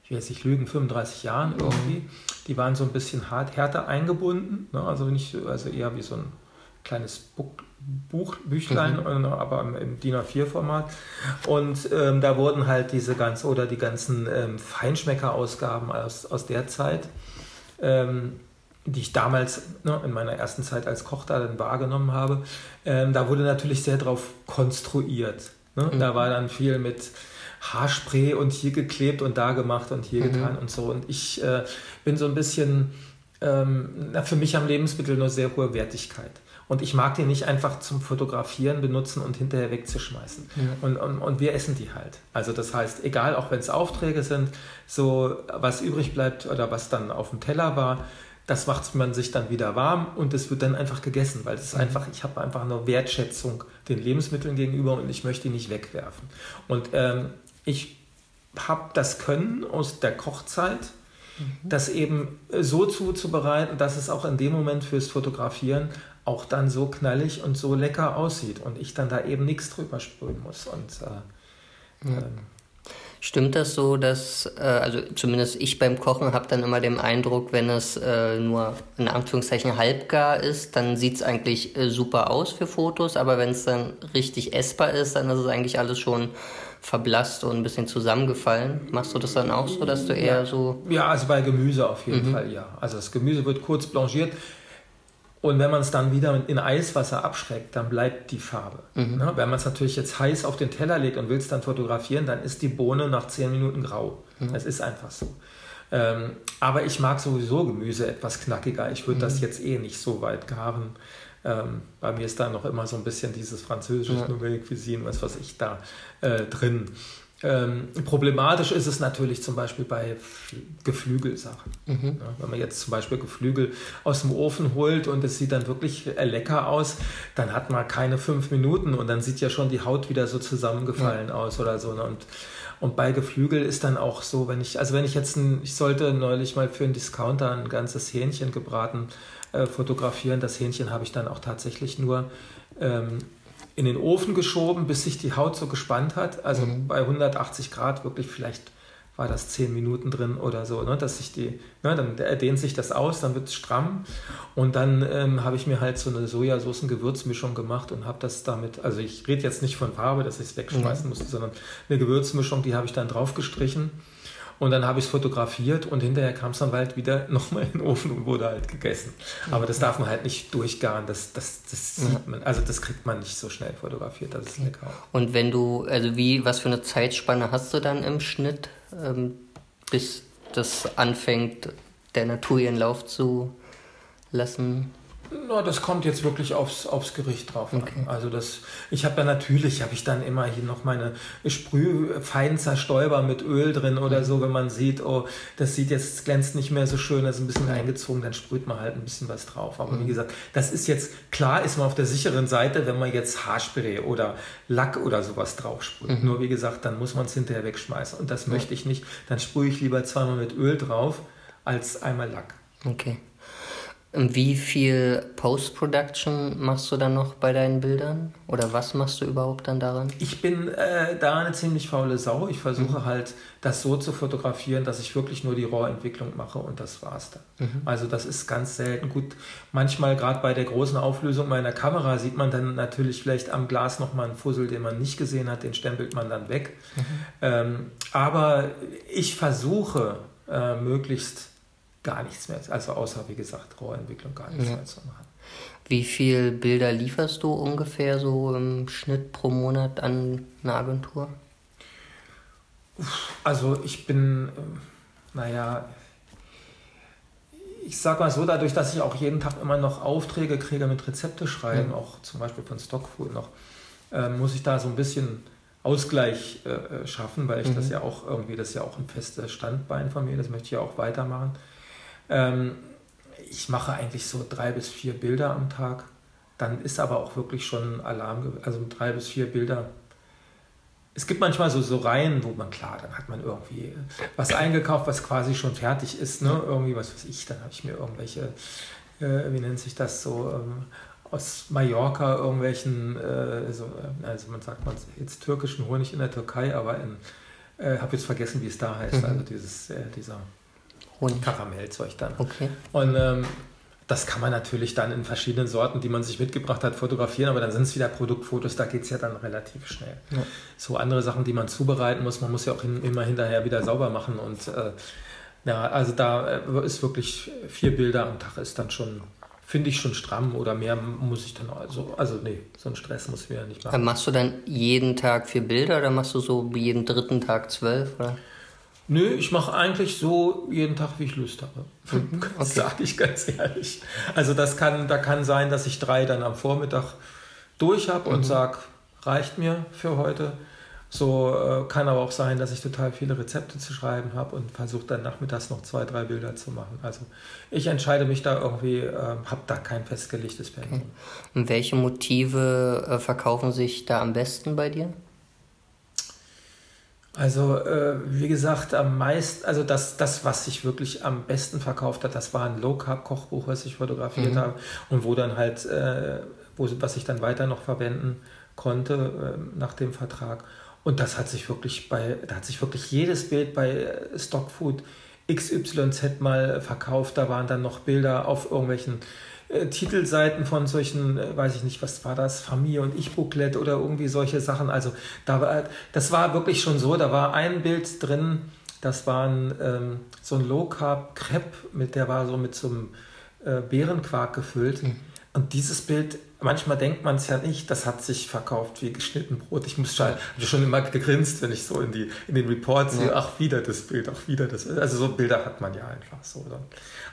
ich will jetzt nicht lügen, 35 Jahren irgendwie. Die waren so ein bisschen hart, härter eingebunden, ne? also nicht, also eher wie so ein kleines Book, Buch, Büchlein, mhm. Aber im, DIN A4-Format. Und ähm, da wurden halt diese ganzen oder die ganzen ähm, Feinschmecker-Ausgaben aus, aus der Zeit, ähm, die ich damals ne, in meiner ersten Zeit als Koch da dann wahrgenommen habe, ähm, da wurde natürlich sehr drauf konstruiert. Ne? Mhm. Da war dann viel mit Haarspray und hier geklebt und da gemacht und hier mhm. getan und so. Und ich äh, bin so ein bisschen, ähm, na, für mich am Lebensmittel nur sehr hohe Wertigkeit. Und ich mag die nicht einfach zum Fotografieren benutzen und hinterher wegzuschmeißen. Ja. Und, und, und wir essen die halt. Also das heißt, egal, auch wenn es Aufträge sind, so was übrig bleibt oder was dann auf dem Teller war, das macht man sich dann wieder warm und es wird dann einfach gegessen, weil es ist mhm. einfach, ich habe einfach eine Wertschätzung den Lebensmitteln gegenüber und ich möchte die nicht wegwerfen. Und ähm, ich habe das Können aus der Kochzeit, mhm. das eben so zuzubereiten, dass es auch in dem Moment fürs Fotografieren auch dann so knallig und so lecker aussieht und ich dann da eben nichts drüber sprühen muss. Und äh, ja. ähm, Stimmt das so, dass, äh, also zumindest ich beim Kochen habe dann immer den Eindruck, wenn es äh, nur in Anführungszeichen halbgar ist, dann sieht es eigentlich äh, super aus für Fotos, aber wenn es dann richtig essbar ist, dann ist es eigentlich alles schon verblasst und ein bisschen zusammengefallen. Machst du das dann auch so, dass du eher ja. so. Ja, also bei Gemüse auf jeden mhm. Fall, ja. Also das Gemüse wird kurz blanchiert. Und wenn man es dann wieder in Eiswasser abschreckt, dann bleibt die Farbe. Mhm. Ne? Wenn man es natürlich jetzt heiß auf den Teller legt und will es dann fotografieren, dann ist die Bohne nach zehn Minuten grau. Mhm. Das ist einfach so. Ähm, aber ich mag sowieso Gemüse etwas knackiger. Ich würde mhm. das jetzt eh nicht so weit garen. Ähm, bei mir ist da noch immer so ein bisschen dieses französische ja. Nouvelle Cuisine, was weiß ich da äh, drin. Ähm, problematisch ist es natürlich zum Beispiel bei Geflügelsachen. Mhm. Ja, wenn man jetzt zum Beispiel Geflügel aus dem Ofen holt und es sieht dann wirklich lecker aus, dann hat man keine fünf Minuten und dann sieht ja schon die Haut wieder so zusammengefallen ja. aus oder so. Ne? Und, und bei Geflügel ist dann auch so, wenn ich, also wenn ich jetzt ein, ich sollte neulich mal für einen Discounter ein ganzes Hähnchen gebraten äh, fotografieren. Das Hähnchen habe ich dann auch tatsächlich nur ähm, in den Ofen geschoben, bis sich die Haut so gespannt hat. Also mhm. bei 180 Grad wirklich vielleicht war das 10 Minuten drin oder so, ne, dass sich die, ne, dann dehnt sich das aus, dann wird es stramm und dann ähm, habe ich mir halt so eine Sojasaucen-Gewürzmischung gemacht und habe das damit, also ich rede jetzt nicht von Farbe, dass ich es wegschmeißen mhm. musste, sondern eine Gewürzmischung, die habe ich dann drauf gestrichen und dann habe ich es fotografiert und hinterher kam es dann bald wieder nochmal in den Ofen und wurde halt gegessen. Aber das darf man halt nicht durchgaren. Das, das, das sieht man, also das kriegt man nicht so schnell fotografiert. Das ist lecker. Und wenn du, also wie, was für eine Zeitspanne hast du dann im Schnitt, ähm, bis das anfängt, der Natur ihren Lauf zu lassen? Na, das kommt jetzt wirklich aufs, aufs Gericht drauf okay. an. Also das, ich habe ja natürlich, habe ich dann immer hier noch meine Sprühfeinzerstäuber mit Öl drin oder so, wenn man sieht, oh, das sieht jetzt, glänzt nicht mehr so schön, das ist ein bisschen eingezogen, dann sprüht man halt ein bisschen was drauf. Aber mhm. wie gesagt, das ist jetzt, klar ist man auf der sicheren Seite, wenn man jetzt Haarspray oder Lack oder sowas drauf sprüht. Mhm. Nur wie gesagt, dann muss man es hinterher wegschmeißen. Und das möchte ich nicht. Dann sprühe ich lieber zweimal mit Öl drauf, als einmal Lack. Okay. Wie viel Post-Production machst du dann noch bei deinen Bildern? Oder was machst du überhaupt dann daran? Ich bin äh, da eine ziemlich faule Sau. Ich versuche mhm. halt, das so zu fotografieren, dass ich wirklich nur die RAW-Entwicklung mache und das war's dann. Mhm. Also das ist ganz selten. Gut, manchmal gerade bei der großen Auflösung meiner Kamera sieht man dann natürlich vielleicht am Glas nochmal einen Fussel, den man nicht gesehen hat, den stempelt man dann weg. Mhm. Ähm, aber ich versuche äh, möglichst gar nichts mehr, also außer wie gesagt Rohrentwicklung gar nichts ja. mehr zu machen. Wie viele Bilder lieferst du ungefähr so im Schnitt pro Monat an eine Agentur? Also ich bin, ähm, naja, ich sag mal so, dadurch, dass ich auch jeden Tag immer noch Aufträge kriege mit Rezepte schreiben, mhm. auch zum Beispiel von Stockfood noch, äh, muss ich da so ein bisschen Ausgleich äh, äh, schaffen, weil ich mhm. das ja auch irgendwie, das ist ja auch ein festes Standbein von mir, das möchte ich ja auch weitermachen. Ähm, ich mache eigentlich so drei bis vier Bilder am Tag. Dann ist aber auch wirklich schon Alarm, also drei bis vier Bilder. Es gibt manchmal so, so Reihen, wo man, klar, dann hat man irgendwie was eingekauft, was quasi schon fertig ist. Ne? Irgendwie, was weiß ich, dann habe ich mir irgendwelche, äh, wie nennt sich das so, ähm, aus Mallorca irgendwelchen, äh, so, äh, also man sagt man jetzt türkischen Honig in der Türkei, aber in, äh, habe jetzt vergessen, wie es da heißt, mhm. also dieses, äh, dieser Honig. Karamellzeug dann. Okay. Und ähm, das kann man natürlich dann in verschiedenen Sorten, die man sich mitgebracht hat, fotografieren, aber dann sind es wieder Produktfotos, da geht es ja dann relativ schnell. Ja. So andere Sachen, die man zubereiten muss, man muss ja auch hin, immer hinterher wieder sauber machen und äh, ja, also da äh, ist wirklich vier Bilder am Tag ist dann schon, finde ich schon stramm oder mehr muss ich dann also, also nee, so einen Stress muss wir ja nicht machen. Machst du dann jeden Tag vier Bilder oder machst du so jeden dritten Tag zwölf? Oder? Nö, ich mache eigentlich so jeden Tag, wie ich Lust habe. Mhm, okay. Sage ich ganz ehrlich. Also das kann, da kann sein, dass ich drei dann am Vormittag durch habe und mhm. sage, reicht mir für heute. So äh, kann aber auch sein, dass ich total viele Rezepte zu schreiben habe und versuche dann nachmittags noch zwei, drei Bilder zu machen. Also ich entscheide mich da irgendwie, äh, habe da kein festgelegtes Pensum. Okay. Und welche Motive äh, verkaufen sich da am besten bei dir? Also, äh, wie gesagt, am meisten, also das, das, was sich wirklich am besten verkauft hat, das war ein Low-Carb-Kochbuch, was ich fotografiert mhm. habe und wo dann halt, äh, wo, was ich dann weiter noch verwenden konnte äh, nach dem Vertrag. Und das hat sich wirklich bei, da hat sich wirklich jedes Bild bei äh, Stockfood XYZ mal verkauft. Da waren dann noch Bilder auf irgendwelchen äh, Titelseiten von solchen, äh, weiß ich nicht, was war das, Familie und Ich-Booklet oder irgendwie solche Sachen. Also da war, das war wirklich schon so, da war ein Bild drin, das war ein, ähm, so ein Low-Carb-Crepe, mit der war so mit so einem äh, Beerenquark gefüllt. Mhm. Und dieses Bild, manchmal denkt man es ja nicht, das hat sich verkauft wie geschnitten Brot. Ich muss schon, ja. schon immer gegrinst, wenn ich so in, die, in den Reports ja. sehe, ach, wieder das Bild, ach, wieder das. Also so Bilder hat man ja einfach so. Dann.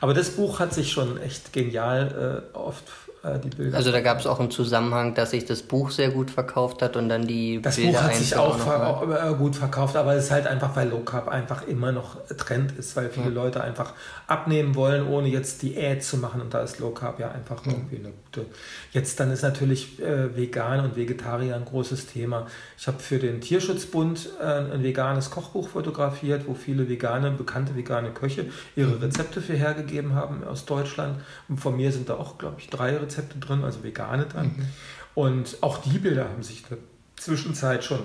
Aber das Buch hat sich schon echt genial äh, oft äh, die Bilder. Also da gab es auch einen Zusammenhang, dass sich das Buch sehr gut verkauft hat und dann die das Bilder Buch hat sich auch ver gut verkauft, aber es ist halt einfach, weil Low Carb einfach immer noch Trend ist, weil viele Ja. Leute einfach abnehmen wollen, ohne jetzt Diät zu machen und da ist Low Carb ja einfach irgendwie eine gute. Jetzt dann ist natürlich äh, vegan und Vegetarier ein großes Thema. Ich habe für den Tierschutzbund äh, ein veganes Kochbuch fotografiert, wo viele vegane, bekannte vegane Köche ihre Rezepte für hergegeben haben aus Deutschland. Und von mir sind da auch, glaube ich, drei Rezepte drin, also vegane dann. Und auch die Bilder haben sich in der Zwischenzeit schon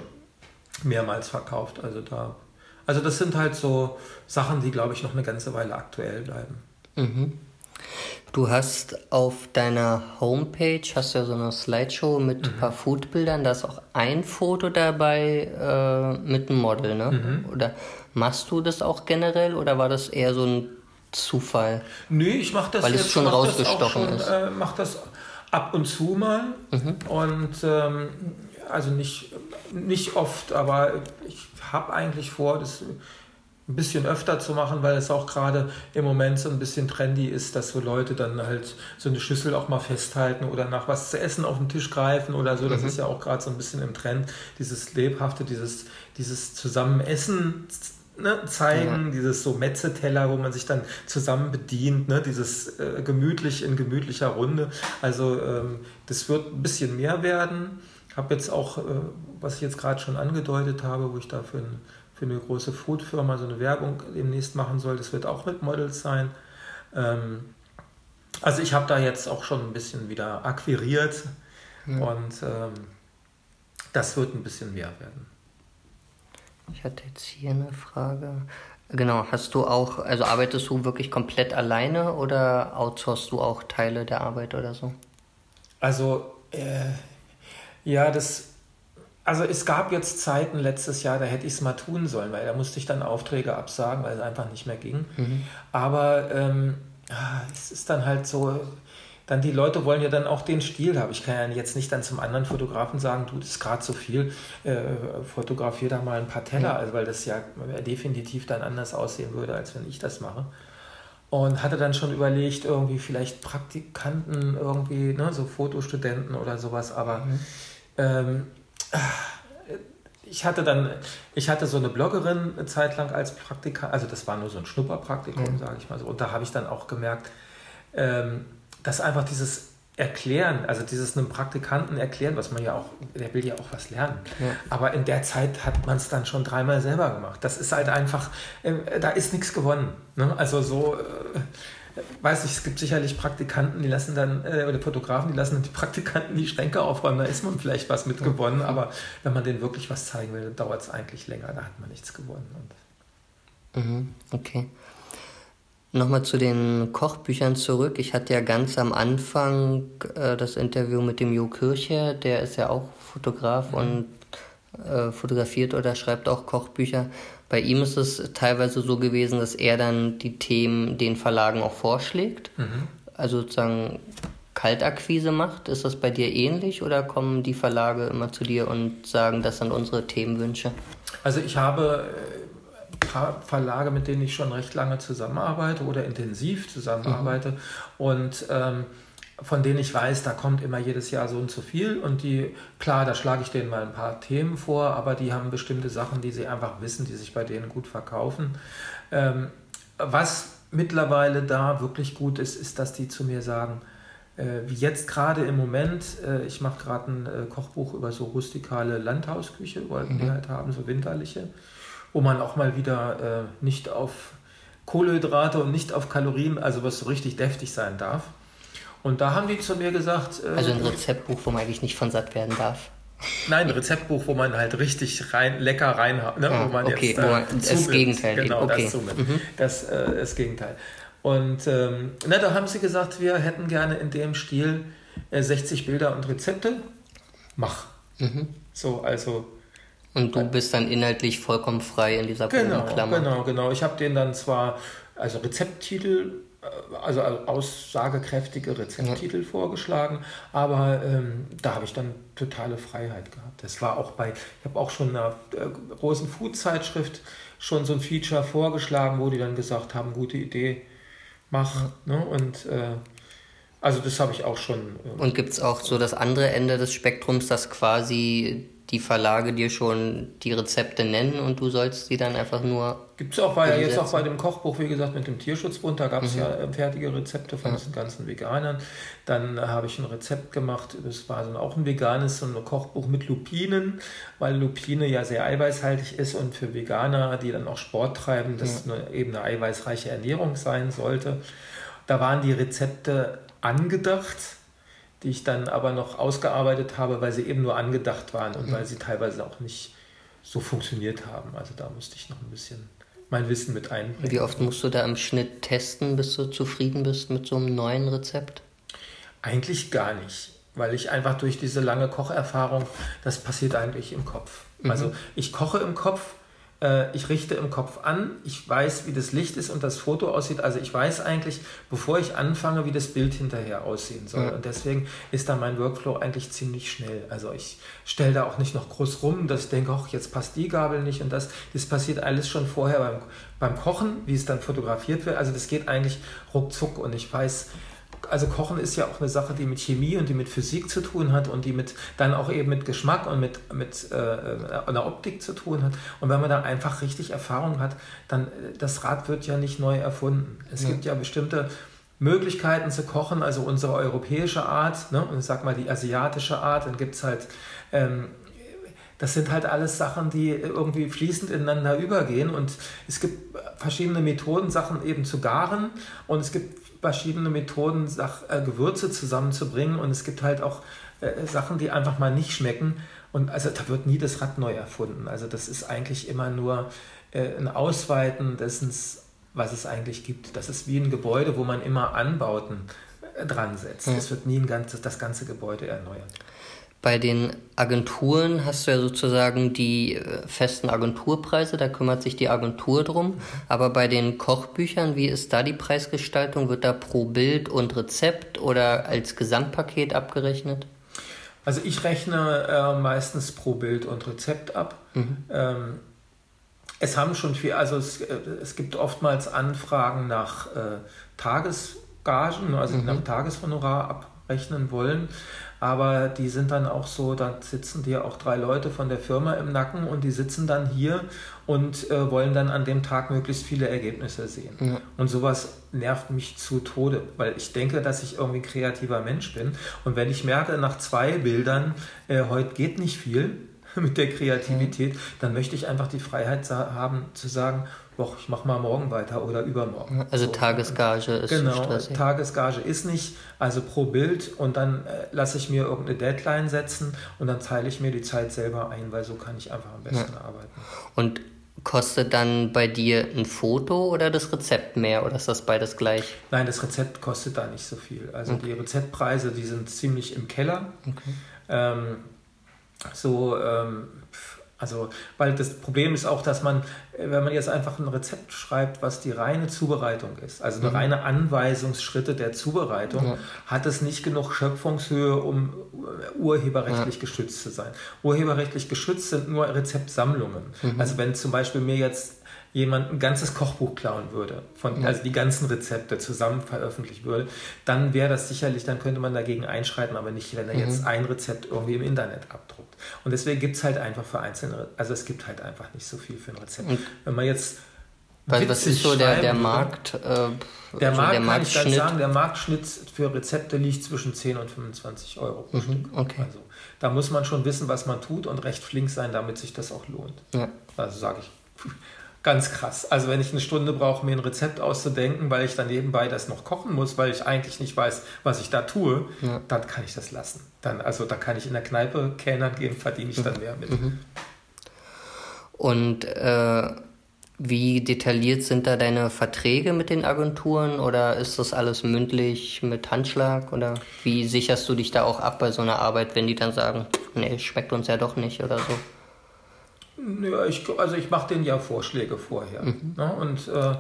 mehrmals verkauft. Also da, also das sind halt so Sachen, die, glaube ich, noch eine ganze Weile aktuell bleiben. Mhm. Du hast auf deiner Homepage hast ja so eine Slideshow mit ein paar Foodbildern. Da ist auch ein Foto dabei äh, mit einem Model, ne? Oder machst du das auch generell oder war das eher so ein Zufall? Nö, ich mache das Weil es jetzt schon das rausgestochen schon, ist. Äh, mach das ab und zu mal und ähm, also nicht, nicht oft, aber ich habe eigentlich vor, das ein bisschen öfter zu machen, weil es auch gerade im Moment so ein bisschen trendy ist, dass so Leute dann halt so eine Schüssel auch mal festhalten oder nach was zu essen auf den Tisch greifen oder so. Das ist ja auch gerade so ein bisschen im Trend, dieses lebhafte, dieses, dieses Zusammenessen ne, zeigen, dieses so Metzeteller, wo man sich dann zusammen bedient, ne, dieses äh, gemütlich in gemütlicher Runde. Also ähm, das wird ein bisschen mehr werden. Habe jetzt auch, äh, was ich jetzt gerade schon angedeutet habe, wo ich da für, ein, für eine große Foodfirma so eine Werbung demnächst machen soll, das wird auch mit Models sein. Ähm, also ich habe da jetzt auch schon ein bisschen wieder akquiriert und ähm, das wird ein bisschen mehr werden. Ich hatte jetzt hier eine Frage. Genau, hast du auch, also arbeitest du wirklich komplett alleine oder outsourcest du auch Teile der Arbeit oder so? Also, äh, ja, das. Also es gab jetzt Zeiten letztes Jahr, da hätte ich es mal tun sollen, weil da musste ich dann Aufträge absagen, weil es einfach nicht mehr ging. Aber ähm, ah, es ist dann halt so, dann die Leute wollen ja dann auch den Stil haben. Ich kann ja jetzt nicht dann zum anderen Fotografen sagen, du, das ist gerade zu viel, äh, fotografier da mal ein paar Teller, also weil das ja definitiv dann anders aussehen würde, als wenn ich das mache. Und hatte dann schon überlegt, irgendwie vielleicht Praktikanten, irgendwie, ne, so Fotostudenten oder sowas, aber ähm, ich hatte dann, ich hatte so eine Bloggerin eine Zeit lang als Praktikant, also das war nur so ein Schnupperpraktikum, sage ich mal so. Und da habe ich dann auch gemerkt, ähm, dass einfach dieses Erklären, also dieses einem Praktikanten erklären, was man ja auch, der will ja auch was lernen. Ja. Aber in der Zeit hat man es dann schon dreimal selber gemacht. Das ist halt einfach, äh, da ist nichts gewonnen. Ne? Also so, äh, weiß ich, es gibt sicherlich Praktikanten, die lassen dann, äh, oder Fotografen, die lassen dann die Praktikanten die Schränke aufräumen, da ist man vielleicht was mit gewonnen, aber wenn man denen wirklich was zeigen will, dauert es eigentlich länger, da hat man nichts gewonnen. Mhm, okay. Nochmal zu den Kochbüchern zurück. Ich hatte ja ganz am Anfang äh, das Interview mit dem Jo Kircher, der ist ja auch Fotograf und äh, fotografiert oder schreibt auch Kochbücher. Bei ihm ist es teilweise so gewesen, dass er dann die Themen den Verlagen auch vorschlägt. Also sozusagen Kaltakquise macht. Ist das bei dir ähnlich oder kommen die Verlage immer zu dir und sagen, das sind unsere Themenwünsche? Also ich habe paar Verlage, mit denen ich schon recht lange zusammenarbeite oder intensiv zusammenarbeite. Und ähm, von denen ich weiß, da kommt immer jedes Jahr so und so viel. Und die, klar, da schlage ich denen mal ein paar Themen vor, aber die haben bestimmte Sachen, die sie einfach wissen, die sich bei denen gut verkaufen. Ähm, was mittlerweile da wirklich gut ist, ist, dass die zu mir sagen, äh, wie jetzt gerade im Moment, äh, ich mache gerade ein äh, Kochbuch über so rustikale Landhausküche, wollten die halt haben, so winterliche, wo man auch mal wieder äh, nicht auf Kohlenhydrate und nicht auf Kalorien, also was so richtig deftig sein darf. Und da haben die zu mir gesagt, äh, Also ein Rezeptbuch, wo man eigentlich nicht von satt werden darf. Nein, ein Rezeptbuch, wo man halt richtig rein, lecker rein hat, ne? Ah, wo man okay, jetzt wo man das zunimmt. Gegenteil Genau, okay. das zunimmt. Das äh, das Gegenteil. Und ähm, na, da haben sie gesagt, wir hätten gerne in dem Stil äh, 60 Bilder und Rezepte. Mach. Mhm. So, also Und du bist dann inhaltlich vollkommen frei in dieser Genau, Bogenklammer. genau, genau. Ich habe denen dann zwar also Rezepttitel, äh, also aussagekräftige Rezepttitel vorgeschlagen, aber ähm, da habe ich dann totale Freiheit gehabt. Das war auch bei, ich habe auch schon einer äh, großen Food-Zeitschrift schon so ein Feature vorgeschlagen, wo die dann gesagt haben, gute Idee, mach. Ne? Und äh, Also das habe ich auch schon. Äh und gibt es auch so das andere Ende des Spektrums, dass quasi die Verlage dir schon die Rezepte nennen und du sollst sie dann einfach nur. Gibt es auch bei, jetzt auch bei dem Kochbuch, wie gesagt, mit dem Tierschutzbund, da gab es mhm. ja äh, fertige Rezepte von mhm. diesen ganzen Veganern. Dann habe ich ein Rezept gemacht, das war dann auch ein veganes, so ein Kochbuch mit Lupinen, weil Lupine ja sehr eiweißhaltig ist und für Veganer, die dann auch Sport treiben, das ja. eine, eben eine eiweißreiche Ernährung sein sollte. Da waren die Rezepte angedacht die ich dann aber noch ausgearbeitet habe, weil sie eben nur angedacht waren und mhm. weil sie teilweise auch nicht so funktioniert haben. Also da musste ich noch ein bisschen mein Wissen mit einbringen. Wie oft musst du da im Schnitt testen, bis du zufrieden bist mit so einem neuen Rezept? Eigentlich gar nicht, weil ich einfach durch diese lange Kocherfahrung, das passiert eigentlich im Kopf. Mhm. Also ich koche im Kopf ich richte im Kopf an, ich weiß, wie das Licht ist und das Foto aussieht. Also ich weiß eigentlich, bevor ich anfange, wie das Bild hinterher aussehen soll. Ja. Und deswegen ist da mein Workflow eigentlich ziemlich schnell. Also ich stelle da auch nicht noch groß rum, dass ich denke, ach, jetzt passt die Gabel nicht und das. Das passiert alles schon vorher beim, beim Kochen, wie es dann fotografiert wird. Also das geht eigentlich ruckzuck und ich weiß, also Kochen ist ja auch eine Sache, die mit Chemie und die mit Physik zu tun hat und die mit dann auch eben mit Geschmack und mit, mit äh, einer Optik zu tun hat. Und wenn man da einfach richtig Erfahrung hat, dann äh, das Rad wird ja nicht neu erfunden. Es ja. gibt ja bestimmte Möglichkeiten zu kochen, also unsere europäische Art, ne, und ich sag mal die asiatische Art, dann gibt es halt ähm, das sind halt alles Sachen, die irgendwie fließend ineinander übergehen. Und es gibt verschiedene Methoden, Sachen eben zu garen. Und es gibt verschiedene Methoden, Sach, äh, Gewürze zusammenzubringen und es gibt halt auch äh, Sachen, die einfach mal nicht schmecken. Und also da wird nie das Rad neu erfunden. Also das ist eigentlich immer nur äh, ein Ausweiten dessen, was es eigentlich gibt. Das ist wie ein Gebäude, wo man immer Anbauten äh, dran setzt. Es wird nie ein ganzes, das ganze Gebäude erneuert. Bei den Agenturen hast du ja sozusagen die äh, festen Agenturpreise, da kümmert sich die Agentur drum. Aber bei den Kochbüchern, wie ist da die Preisgestaltung? Wird da pro Bild und Rezept oder als Gesamtpaket abgerechnet? Also ich rechne äh, meistens pro Bild und Rezept ab. Mhm. Ähm, es haben schon viel, also es, äh, es gibt oftmals Anfragen nach äh, Tagesgagen, also mhm. nach Tageshonorar abrechnen wollen aber die sind dann auch so, da sitzen dir auch drei Leute von der Firma im Nacken und die sitzen dann hier und äh, wollen dann an dem Tag möglichst viele Ergebnisse sehen. Ja. Und sowas nervt mich zu Tode, weil ich denke, dass ich irgendwie ein kreativer Mensch bin. Und wenn ich merke, nach zwei Bildern, äh, heute geht nicht viel mit der Kreativität, mhm. dann möchte ich einfach die Freiheit haben zu sagen, doch, ich mache mal morgen weiter oder übermorgen. Also so. Tagesgage ist Genau, stressig. Tagesgage ist nicht, also pro Bild und dann äh, lasse ich mir irgendeine Deadline setzen und dann teile ich mir die Zeit selber ein, weil so kann ich einfach am besten ja. arbeiten. Und kostet dann bei dir ein Foto oder das Rezept mehr oder ist das beides gleich? Nein, das Rezept kostet da nicht so viel. Also okay. die Rezeptpreise, die sind ziemlich im Keller. Okay. Ähm, so, ähm, also, weil das Problem ist auch, dass man, äh, wenn man jetzt einfach ein Rezept schreibt, was die reine Zubereitung ist, also eine mhm. reine Anweisungsschritte der Zubereitung, ja. hat es nicht genug Schöpfungshöhe, um äh, urheberrechtlich ja. geschützt zu sein. Urheberrechtlich geschützt sind nur Rezeptsammlungen. Mhm. Also wenn zum Beispiel mir jetzt jemand ein ganzes Kochbuch klauen würde, von, ja. also die ganzen Rezepte zusammen veröffentlicht würde, dann wäre das sicherlich, dann könnte man dagegen einschreiten, aber nicht, wenn er mhm. jetzt ein Rezept irgendwie im Internet abdruckt. Und deswegen gibt es halt einfach für einzelne, also es gibt halt einfach nicht so viel für ein Rezept. Und wenn man jetzt weil was ist so der, der Markt? Äh, der Markt, der kann ich dann sagen, der Marktschnitt für Rezepte liegt zwischen 10 und 25 Euro pro mhm, Stück. Okay. Also da muss man schon wissen, was man tut und recht flink sein, damit sich das auch lohnt. Ja. Also sage ich ganz krass. Also wenn ich eine Stunde brauche, mir ein Rezept auszudenken, weil ich dann nebenbei das noch kochen muss, weil ich eigentlich nicht weiß, was ich da tue, ja. dann kann ich das lassen. Dann, also da kann ich in der Kneipe Kellnern gehen, verdiene ich dann mehr mit. Mhm. Und äh, wie detailliert sind da deine Verträge mit den Agenturen oder ist das alles mündlich mit Handschlag oder wie sicherst du dich da auch ab bei so einer Arbeit, wenn die dann sagen, nee, schmeckt uns ja doch nicht oder so? Ja, ich, also ich mache denen ja Vorschläge vorher. Mhm. Ne? Und äh,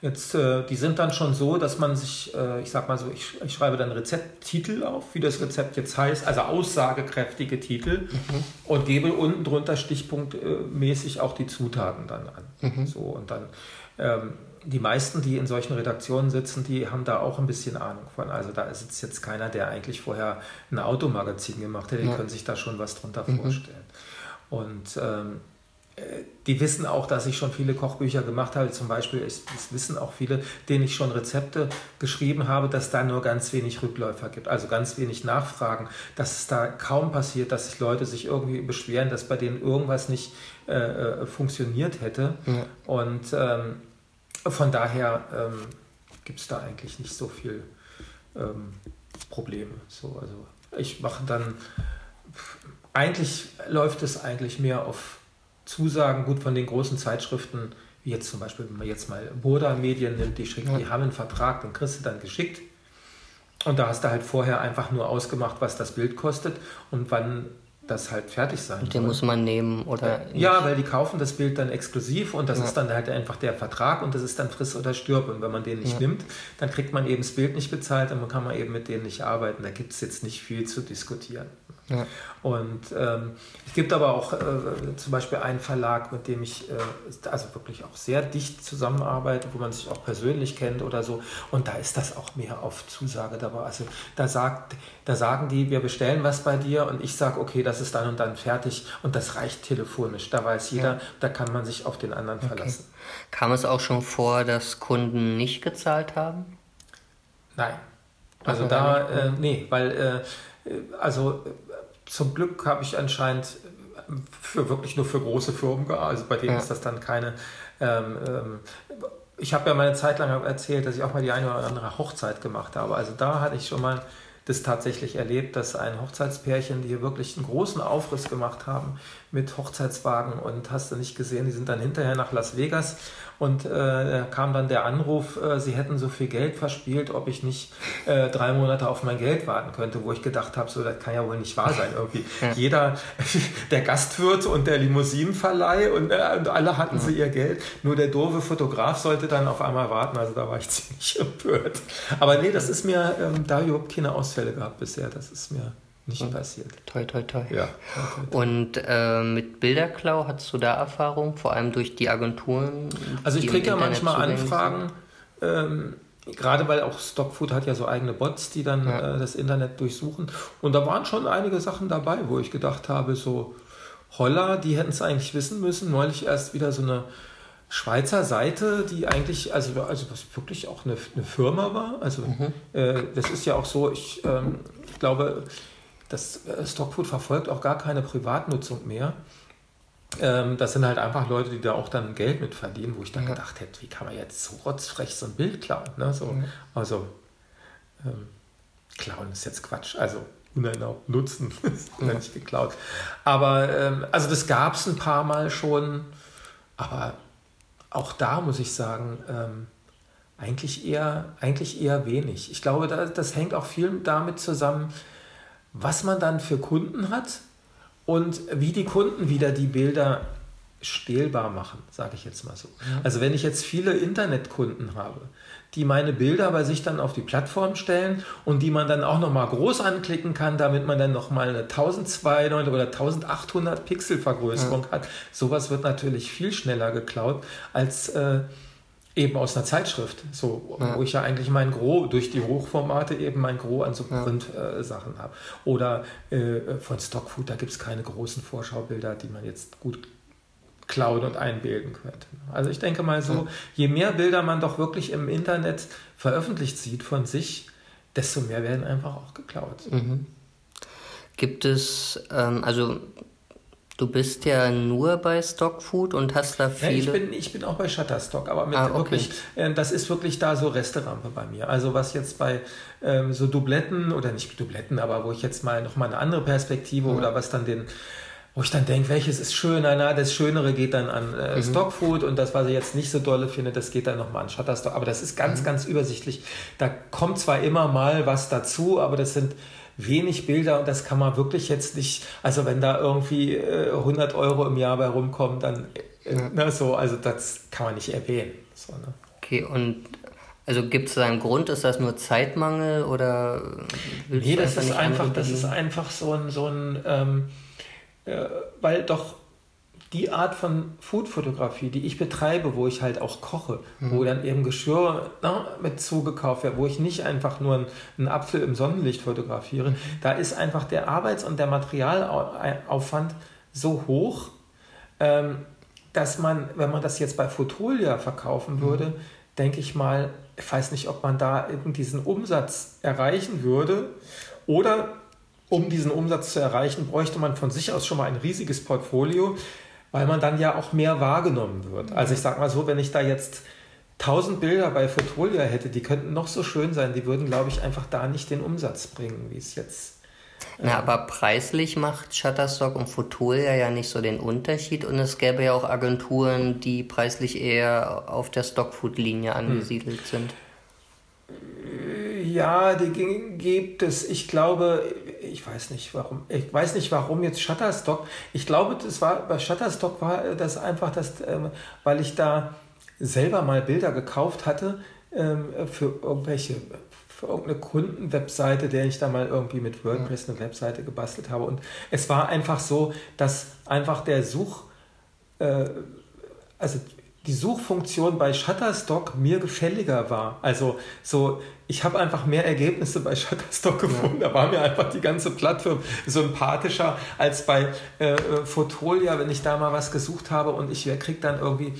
jetzt, äh, die sind dann schon so, dass man sich, äh, ich sag mal so, ich, ich, schreibe dann Rezepttitel auf, wie das Rezept jetzt heißt, also aussagekräftige Titel mhm. und gebe unten drunter stichpunktmäßig auch die Zutaten dann an. Mhm. So und dann ähm, die meisten, die in solchen Redaktionen sitzen, die haben da auch ein bisschen Ahnung von. Also da sitzt jetzt keiner, der eigentlich vorher ein Automagazin gemacht hätte. Die ja. können sich da schon was drunter mhm. vorstellen. Und ähm, die wissen auch, dass ich schon viele Kochbücher gemacht habe. Zum Beispiel, das wissen auch viele, denen ich schon Rezepte geschrieben habe, dass da nur ganz wenig Rückläufer gibt, also ganz wenig Nachfragen, dass es da kaum passiert, dass sich Leute sich irgendwie beschweren, dass bei denen irgendwas nicht äh, äh funktioniert hätte. Ja. Und ähm, von daher ähm, gibt es da eigentlich nicht so viel ähm, Probleme. So, also ich mache dann, eigentlich läuft es eigentlich mehr auf Zusagen, gut von den großen Zeitschriften, wie jetzt zum Beispiel, wenn man jetzt mal Burda Medien nimmt, die schicken, ja. die haben einen Vertrag, den kriegst du dann geschickt. Und da hast du halt vorher einfach nur ausgemacht, was das Bild kostet und wann das halt fertig sein und Den soll. muss man nehmen oder. Ja, weil die kaufen das Bild dann exklusiv und das ja. ist dann halt einfach der Vertrag und das ist dann friss oder stirb. Und wenn man den nicht ja. nimmt, dann kriegt man eben das Bild nicht bezahlt und dann kann man eben mit denen nicht arbeiten. Da gibt es jetzt nicht viel zu diskutieren. Ja. Und ähm, es gibt aber auch äh, zum Beispiel einen Verlag, mit dem ich äh, also wirklich auch sehr dicht zusammenarbeite, wo man sich auch persönlich kennt oder so. Und da ist das auch mehr auf Zusage dabei. Also da sagt, da sagen die, wir bestellen was bei dir und ich sage, okay, das ist dann und dann fertig und das reicht telefonisch. Da weiß jeder, ja. da kann man sich auf den anderen okay. verlassen. Kam es auch schon vor, dass Kunden nicht gezahlt haben? Nein. Also, also da, äh, nee, weil, äh, also zum Glück habe ich anscheinend für wirklich nur für große Firmen gearbeitet. Also bei denen ja. ist das dann keine. Ähm, ähm, ich habe ja meine Zeit lang erzählt, dass ich auch mal die eine oder andere Hochzeit gemacht habe. Also da hatte ich schon mal das tatsächlich erlebt, dass ein Hochzeitspärchen, die hier wirklich einen großen Aufriss gemacht haben mit Hochzeitswagen und hast du nicht gesehen, die sind dann hinterher nach Las Vegas und äh, kam dann der Anruf, äh, sie hätten so viel Geld verspielt, ob ich nicht äh, drei Monate auf mein Geld warten könnte, wo ich gedacht habe, so das kann ja wohl nicht wahr sein irgendwie. Ja. Jeder, der Gastwirt und der Limousinenverleih und, äh, und alle hatten ja. sie ihr Geld, nur der doofe Fotograf sollte dann auf einmal warten, also da war ich ziemlich empört. Aber nee, das ist mir, ähm, da überhaupt keine Ausfälle gehabt bisher, das ist mir nicht ja. passiert. Toi, toi, toi. Ja. Und äh, mit Bilderklau hast du da Erfahrung, vor allem durch die Agenturen? Also ich kriege ja manchmal Anfragen, ähm, gerade weil auch Stockfood hat ja so eigene Bots, die dann ja. äh, das Internet durchsuchen. Und da waren schon einige Sachen dabei, wo ich gedacht habe, so Holla, die hätten es eigentlich wissen müssen. Neulich erst wieder so eine Schweizer Seite, die eigentlich, also, also was wirklich auch eine, eine Firma war. Also mhm. äh, das ist ja auch so, ich, ähm, ich glaube, das äh, Stockfood verfolgt auch gar keine Privatnutzung mehr. Ähm, das sind halt einfach Leute, die da auch dann Geld mit verdienen, wo ich dann ja. gedacht hätte, wie kann man jetzt so rotzfrech so ein Bild klauen? Ne? So, mhm. Also, ähm, klauen ist jetzt Quatsch. Also, unerlaubt nutzen ist ja. nicht geklaut. Aber, ähm, also, das gab es ein paar Mal schon. Aber auch da muss ich sagen, ähm, eigentlich, eher, eigentlich eher wenig. Ich glaube, das, das hängt auch viel damit zusammen, was man dann für Kunden hat und wie die Kunden wieder die Bilder stählbar machen, sage ich jetzt mal so. Also wenn ich jetzt viele Internetkunden habe, die meine Bilder bei sich dann auf die Plattform stellen und die man dann auch nochmal groß anklicken kann, damit man dann nochmal eine 1200 oder 1800 Pixel Vergrößerung ja. hat. Sowas wird natürlich viel schneller geklaut als äh, eben aus einer Zeitschrift, so, ja. wo ich ja eigentlich mein Gros durch die Hochformate eben mein Gros an so Print-Sachen ja. äh, habe. Oder äh, von Stockfood, da gibt es keine großen Vorschaubilder, die man jetzt gut klauen und einbilden könnte. Also ich denke mal so, ja. je mehr Bilder man doch wirklich im Internet veröffentlicht sieht von sich, desto mehr werden einfach auch geklaut. Mhm. Gibt es, ähm, also Du bist ja nur bei Stockfood und hast da viele. Ja, ich, bin, ich bin auch bei Shutterstock, aber mit ah, okay. wirklich, äh, das ist wirklich da so Resterampe bei mir. Also was jetzt bei ähm, so Dubletten oder nicht Dubletten, aber wo ich jetzt mal nochmal eine andere Perspektive mhm. oder was dann den, wo ich dann denke, welches ist schöner, na, das Schönere geht dann an äh, mhm. Stockfood und das, was ich jetzt nicht so dolle finde, das geht dann nochmal an Shutterstock. Aber das ist ganz, mhm. ganz übersichtlich. Da kommt zwar immer mal was dazu, aber das sind wenig Bilder und das kann man wirklich jetzt nicht, also wenn da irgendwie äh, 100 Euro im Jahr bei rumkommen, dann äh, ja. ne, so, also das kann man nicht erwähnen. So, ne? Okay, und also gibt es da einen Grund, ist das nur Zeitmangel oder Nee, das ist einfach, das ist einfach so ein, so ein ähm, äh, weil doch die Art von Food-Fotografie, die ich betreibe, wo ich halt auch koche, mhm. wo dann eben Geschirr na, ne, mit zugekauft wird, wo ich nicht einfach nur einen, einen Apfel im Sonnenlicht fotografiere, mhm. da ist einfach der Arbeits- und der Materialaufwand so hoch, ähm, dass man, wenn man das jetzt bei Fotolia verkaufen mhm. würde, mhm. denke ich mal, ich weiß nicht, ob man da diesen Umsatz erreichen würde oder um diesen Umsatz zu erreichen, bräuchte man von sich aus schon mal ein riesiges Portfolio, weil man dann ja auch mehr wahrgenommen wird. Also ich sage mal so, wenn ich da jetzt 1000 Bilder bei Fotolia hätte, die könnten noch so schön sein, die würden, glaube ich, einfach da nicht den Umsatz bringen, wie es jetzt. Na, ähm, aber preislich macht Shutterstock und Fotolia ja nicht so den Unterschied und es gäbe ja auch Agenturen, die preislich eher auf der Stockfood-Linie hm. angesiedelt hm. sind. Ja, die gibt es. Ich glaube, ich weiß nicht warum. Ich weiß nicht warum jetzt Shutterstock. Ich glaube, das war bei Shutterstock war das einfach, das, ähm, weil ich da selber mal Bilder gekauft hatte ähm, für irgendwelche für irgendeine Kundenwebseite, der ich da mal irgendwie mit WordPress eine Webseite gebastelt habe. Und es war einfach so, dass einfach der Such, äh, also die Suchfunktion bei Shutterstock mir gefälliger war. Also so, ich habe einfach mehr Ergebnisse bei Shutterstock gefunden. Ja. Da war mir einfach die ganze Plattform sympathischer als bei äh, Fotolia, wenn ich da mal was gesucht habe und ich kriege dann irgendwie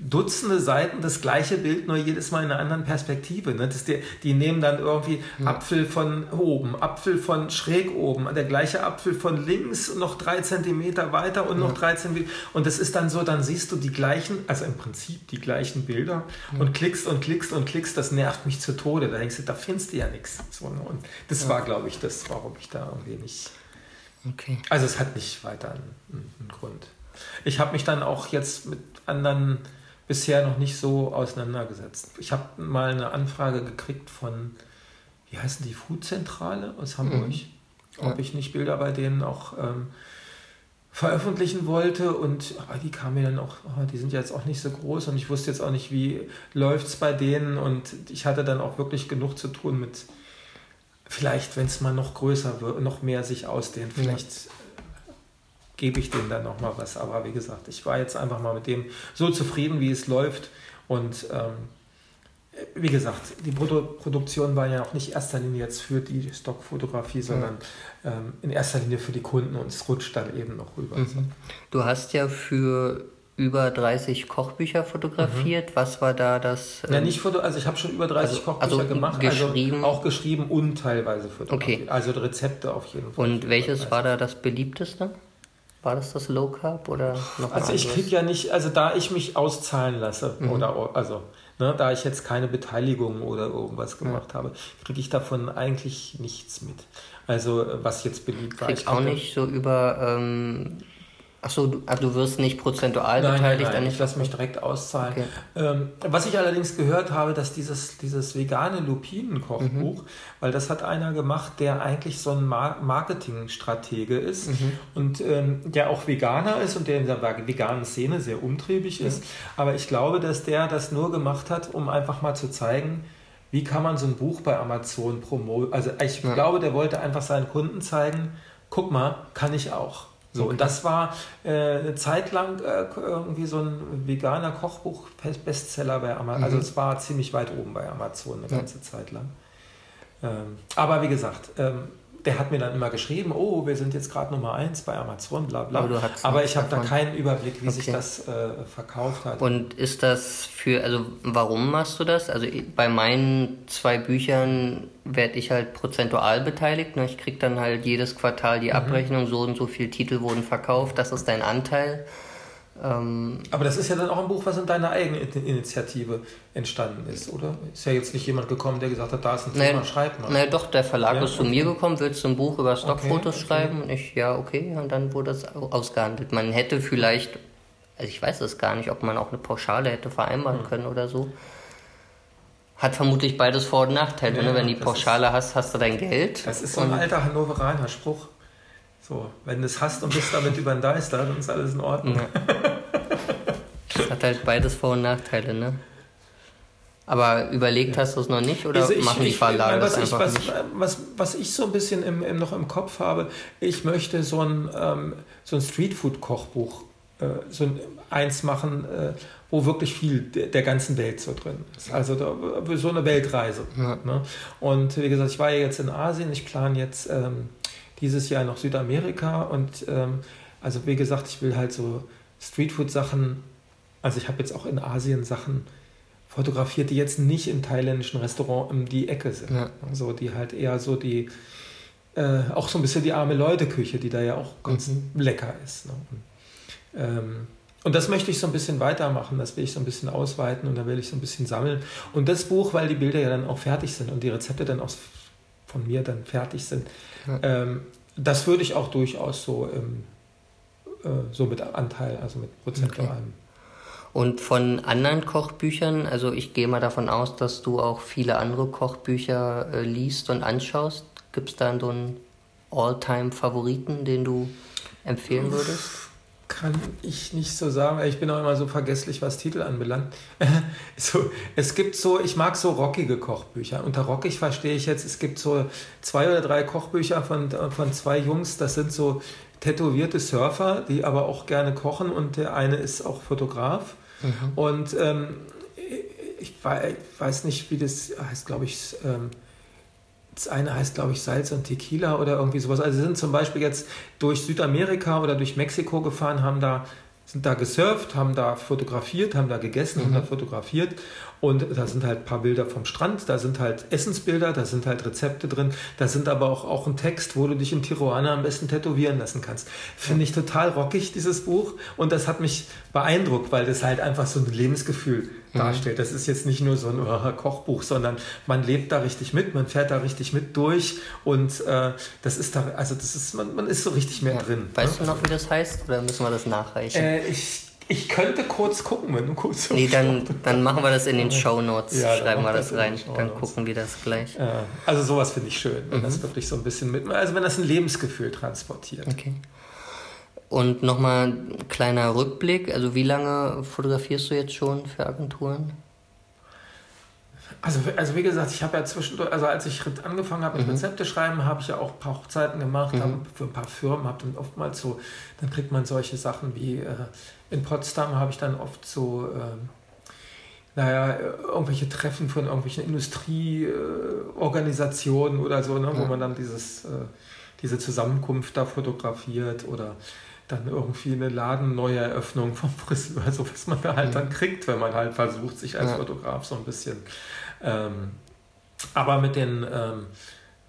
Dutzende Seiten das gleiche Bild, nur jedes Mal in einer anderen Perspektive. Ne? Das die, die nehmen dann irgendwie ja. Apfel von oben, Apfel von schräg oben, der gleiche Apfel von links noch drei Zentimeter weiter und ja. noch drei Zentimeter. Und das ist dann so, dann siehst du die gleichen, also im Prinzip die gleichen Bilder ja. und klickst und klickst und klickst. Das nervt mich zu Tode. Da denkst du, da findest du ja nichts. So, ne? Und das war, glaube ich, das, warum ich da irgendwie nicht. Okay. Also es hat nicht weiter einen, einen Grund. Ich habe mich dann auch jetzt mit anderen bisher noch nicht so auseinandergesetzt. Ich habe mal eine Anfrage gekriegt von, wie heißen die, Foodzentrale aus Hamburg, mhm. ob ja. ich nicht Bilder bei denen auch ähm, veröffentlichen wollte und aber die kamen mir dann auch, oh, die sind jetzt auch nicht so groß und ich wusste jetzt auch nicht, wie läuft es bei denen und ich hatte dann auch wirklich genug zu tun mit, vielleicht, wenn es mal noch größer wird, noch mehr sich ausdehnt, vielleicht ja gebe ich denen dann nochmal was. Aber wie gesagt, ich war jetzt einfach mal mit dem so zufrieden, wie es läuft. Und ähm, wie gesagt, die Produ Produktion war ja auch nicht in erster Linie jetzt für die Stockfotografie, sondern ja. ähm, in erster Linie für die Kunden und es rutscht dann eben noch rüber. Mhm. Du hast ja für über 30 Kochbücher fotografiert. Mhm. Was war da das? Ähm, ja, nicht Foto, also ich habe schon über 30 also, Kochbücher also gemacht, also geschrieben. Also auch geschrieben und teilweise fotografiert. Okay. Also Rezepte auf jeden Fall. Und welches war da das beliebteste? War das das Low Carb oder noch Also ich kriege ja nicht, also da ich mich auszahlen lasse mhm. oder also ne, da ich jetzt keine Beteiligung oder irgendwas gemacht ja. habe, kriege ich davon eigentlich nichts mit. Also was jetzt beliebt war. Ich auch nicht so über ähm, Achso, du, also du wirst nicht prozentual nein, beteiligt? Nein, nein, ich lasse mich direkt auszahlen. Okay. Ähm, was ich allerdings gehört habe, dass dieses, dieses vegane Lupinen-Kochbuch, mhm. weil das hat einer gemacht, der eigentlich so ein Mar Marketingstratege ist mhm. und ähm, der auch Veganer ist und der in der veganen Szene sehr umtriebig ist. Aber ich glaube, dass der das nur gemacht hat, um einfach mal zu zeigen, wie kann man so ein Buch bei Amazon promoten. Also ich ja. glaube, der wollte einfach seinen Kunden zeigen, guck mal, kann ich auch. So, okay. und das war äh, eine Zeit lang äh, irgendwie so ein veganer Kochbuch-Bestseller bei Amazon. Also mhm. Also es war ziemlich weit oben bei Amazon eine ganze ja. Zeit lang. Ähm, aber wie gesagt, ähm, der hat mir dann immer geschrieben, oh, wir sind jetzt gerade Nummer eins bei Amazon, bla bla. Aber, Aber ich habe da keinen Überblick, wie okay. sich das äh, verkauft hat. Und ist das für, also warum machst du das? Also bei meinen zwei Büchern werde ich halt prozentual beteiligt. Ne? Ich kriege dann halt jedes Quartal die mhm. Abrechnung, so und so viele Titel wurden verkauft, das ist dein Anteil. Ähm, Aber das ist ja dann auch ein Buch, was in deiner eigenen Initiative entstanden ist, oder? Ist ja jetzt nicht jemand gekommen, der gesagt hat, da ist ein Thema, schreib mal. Naja, doch, der Verlag ja, ist zu okay. mir gekommen, willst du ein Buch über Stockfotos okay, okay. schreiben? Und ich, ja, okay, und dann wurde es ausgehandelt. Man hätte vielleicht, also ich weiß es gar nicht, ob man auch eine Pauschale hätte vereinbaren hm. können oder so. Hat vermutlich beides Vor- und Nachteile. Ja, ne? Wenn du die Pauschale hast, hast du dein Geld. Das ist so ein alter Hannoveraner Spruch. So, wenn du es hast und bist damit über den Deister, dann ist alles in Ordnung. Ja. Das hat halt beides Vor- und Nachteile, ne? Aber überlegt hast du es noch nicht oder also ich, machen die Verlage das einfach was, nicht? Was, was ich so ein bisschen im, im, noch im Kopf habe, ich möchte so ein, ähm, so ein Streetfood-Kochbuch äh, so eins machen, äh, wo wirklich viel der ganzen Welt so drin ist. Also da, so eine Weltreise. Ja. Ne? Und wie gesagt, ich war ja jetzt in Asien, ich plane jetzt ähm, dieses Jahr noch Südamerika und ähm, also wie gesagt, ich will halt so Streetfood-Sachen, also ich habe jetzt auch in Asien Sachen fotografiert, die jetzt nicht im thailändischen Restaurant um die Ecke sind. Ja. Also die halt eher so die, äh, auch so ein bisschen die arme Leute-Küche, die da ja auch ganz mhm. lecker ist. Ne? Und, ähm, und das möchte ich so ein bisschen weitermachen, das will ich so ein bisschen ausweiten und da will ich so ein bisschen sammeln. Und das Buch, weil die Bilder ja dann auch fertig sind und die Rezepte dann auch von mir dann fertig sind, ja. ähm, das würde ich auch durchaus so, ähm, äh, so mit Anteil, also mit prozentualem. Okay. Und von anderen Kochbüchern, also ich gehe mal davon aus, dass du auch viele andere Kochbücher äh, liest und anschaust. Gibt es da so einen All-Time-Favoriten, den du empfehlen würdest? Kann ich nicht so sagen. Ich bin auch immer so vergesslich, was Titel anbelangt. so, es gibt so, ich mag so rockige Kochbücher. Unter rockig verstehe ich jetzt, es gibt so zwei oder drei Kochbücher von, von zwei Jungs, das sind so tätowierte Surfer, die aber auch gerne kochen und der eine ist auch Fotograf. Mhm. Und ähm, ich weiß nicht, wie das heißt, glaube ich, ähm, das eine heißt, glaube ich, Salz und Tequila oder irgendwie sowas. Also sie sind zum Beispiel jetzt durch Südamerika oder durch Mexiko gefahren, haben da sind da gesurft, haben da fotografiert, haben da gegessen, mhm. haben da fotografiert und da sind halt ein paar Bilder vom Strand, da sind halt Essensbilder, da sind halt Rezepte drin, da sind aber auch, auch ein Text, wo du dich in Tijuana am besten tätowieren lassen kannst. Finde ich total rockig, dieses Buch. Und das hat mich beeindruckt, weil das halt einfach so ein Lebensgefühl mhm. Darstellt. Das ist jetzt nicht nur so ein uh, Kochbuch, sondern man lebt da richtig mit, man fährt da richtig mit durch und äh, das ist da, also das ist, man, man ist so richtig mehr ja. drin. Weißt ne? du noch, wie das heißt oder müssen wir das nachreichen? Äh, ich ich könnte kurz gucken, wenn du kurz. Nee, dann, dann machen wir das in den Show Notes. Ja, Schreiben wir das rein. Dann gucken wir das gleich. Ja, also sowas finde ich schön, wenn mhm. das wirklich so ein bisschen mit. Also wenn das ein Lebensgefühl transportiert. Okay. Und nochmal ein kleiner Rückblick. Also wie lange fotografierst du jetzt schon für Agenturen? Also, also wie gesagt, ich habe ja zwischendurch, also als ich angefangen habe mit mhm. Rezepte schreiben, habe ich ja auch ein paar Hochzeiten gemacht, mhm. für ein paar Firmen, habe dann oftmals so, dann kriegt man solche Sachen wie äh, in Potsdam habe ich dann oft so, äh, naja, irgendwelche Treffen von irgendwelchen Industrieorganisationen äh, oder so, ne, ja. wo man dann dieses, äh, diese Zusammenkunft da fotografiert oder dann irgendwie eine Ladenneueröffnung vom Friseur, so was man da halt mhm. dann kriegt, wenn man halt versucht, sich als ja. Fotograf so ein bisschen. Ähm, aber mit den, ähm,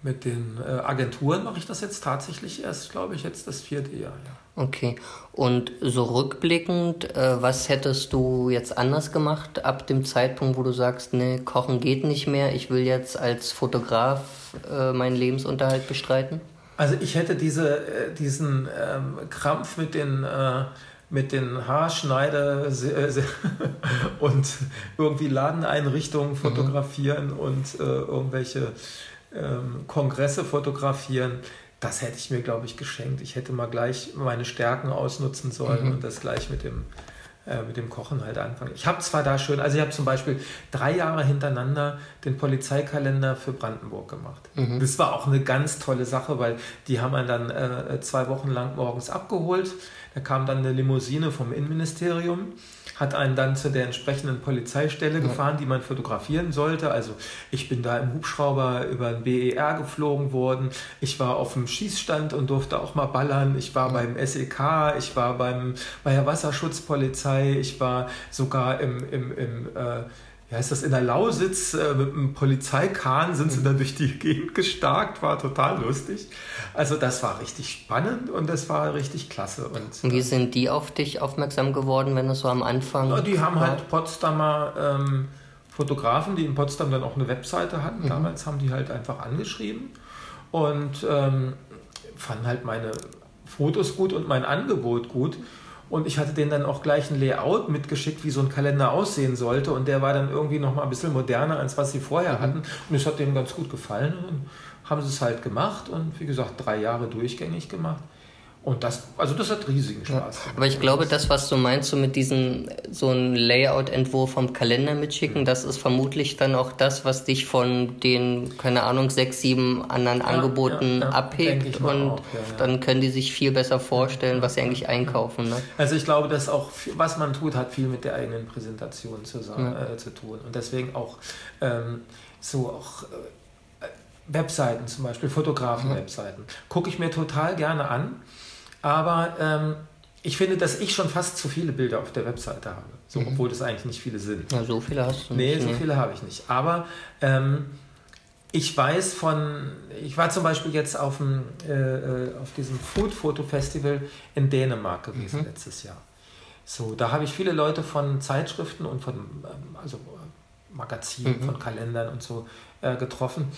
mit den äh, Agenturen mache ich das jetzt tatsächlich erst, glaube ich, jetzt das vierte Jahr. Ja. Okay. Und so rückblickend, äh, was hättest du jetzt anders gemacht ab dem Zeitpunkt, wo du sagst, nee, Kochen geht nicht mehr, ich will jetzt als Fotograf äh, meinen Lebensunterhalt bestreiten? Also ich hätte diese, äh, diesen ähm, Krampf mit den, äh, mit den Haarschneider äh, und irgendwie Ladeneinrichtungen mhm. fotografieren mhm. und äh, irgendwelche ähm, Kongresse fotografieren. Das hätte ich mir, glaube ich, geschenkt. Ich hätte mal gleich meine Stärken ausnutzen sollen mhm. und das gleich mit dem äh, mit dem Kochen halt anfangen. Ich habe zwar da schön, also ich habe zum Beispiel drei Jahre hintereinander den Polizeikalender für Brandenburg gemacht. Mhm. Das war auch eine ganz tolle Sache, weil die haben einen dann äh, zwei Wochen lang morgens abgeholt. Da kam dann eine Limousine vom Innenministerium hat einen dann zu der entsprechenden Polizeistelle gefahren, die man fotografieren sollte. Also ich bin da im Hubschrauber über den BER geflogen worden. Ich war auf dem Schießstand und durfte auch mal ballern. Ich war beim SEK, ich war beim, bei der Wasserschutzpolizei, ich war sogar im, im, im äh, wie heißt das, in der Lausitz äh, mit einem Polizeikahn sind sie dann durch die Gegend gestarkt, war total lustig. Also das war richtig spannend und das war richtig klasse. Und, und wie sind die auf dich aufmerksam geworden, wenn es so am Anfang ja, Die haben war? halt Potsdamer ähm, Fotografen, die in Potsdam dann auch eine Webseite hatten. Mhm. Damals haben die halt einfach angeschrieben und ähm, fanden halt meine Fotos gut und mein Angebot gut. Und ich hatte denen dann auch gleich ein Layout mitgeschickt, wie so ein Kalender aussehen sollte. Und der war dann irgendwie noch mal ein bisschen moderner, als was sie vorher mhm. hatten. Und es hat denen ganz gut gefallen. Und dann haben sie es halt gemacht und wie gesagt, drei Jahre durchgängig gemacht. Und das, also das hat riesigen Spaß. Ja, aber ich glaube, das, was du meinst, so mit diesem, so ein Layout-Entwurf vom Kalender mitschicken, mhm. das ist vermutlich dann auch das, was dich von den, keine Ahnung, sechs, sieben anderen ja, Angeboten ja, abhebt und auch, dann können die sich viel besser vorstellen, was sie eigentlich einkaufen. Ne? Also ich glaube, dass auch, was man tut, hat viel mit der eigenen Präsentation zusammen, äh, zu tun. Und deswegen auch ähm, so auch äh, Webseiten zum Beispiel, Fotografen-Webseiten, gucke ich mir total gerne an aber ähm, ich finde, dass ich schon fast zu viele Bilder auf der Webseite habe. So, mhm. Obwohl das eigentlich nicht viele sind. Ja, so viele hast du nicht. Nee, so viele habe ich nicht. Aber ähm, ich weiß von, ich war zum Beispiel jetzt auf, dem, äh, äh auf diesem Food Photo Festival in Dänemark gewesen mhm. letztes Jahr. So, da habe ich viele Leute von Zeitschriften und von ähm, also Magazinen, mhm. von Kalendern und so äh, getroffen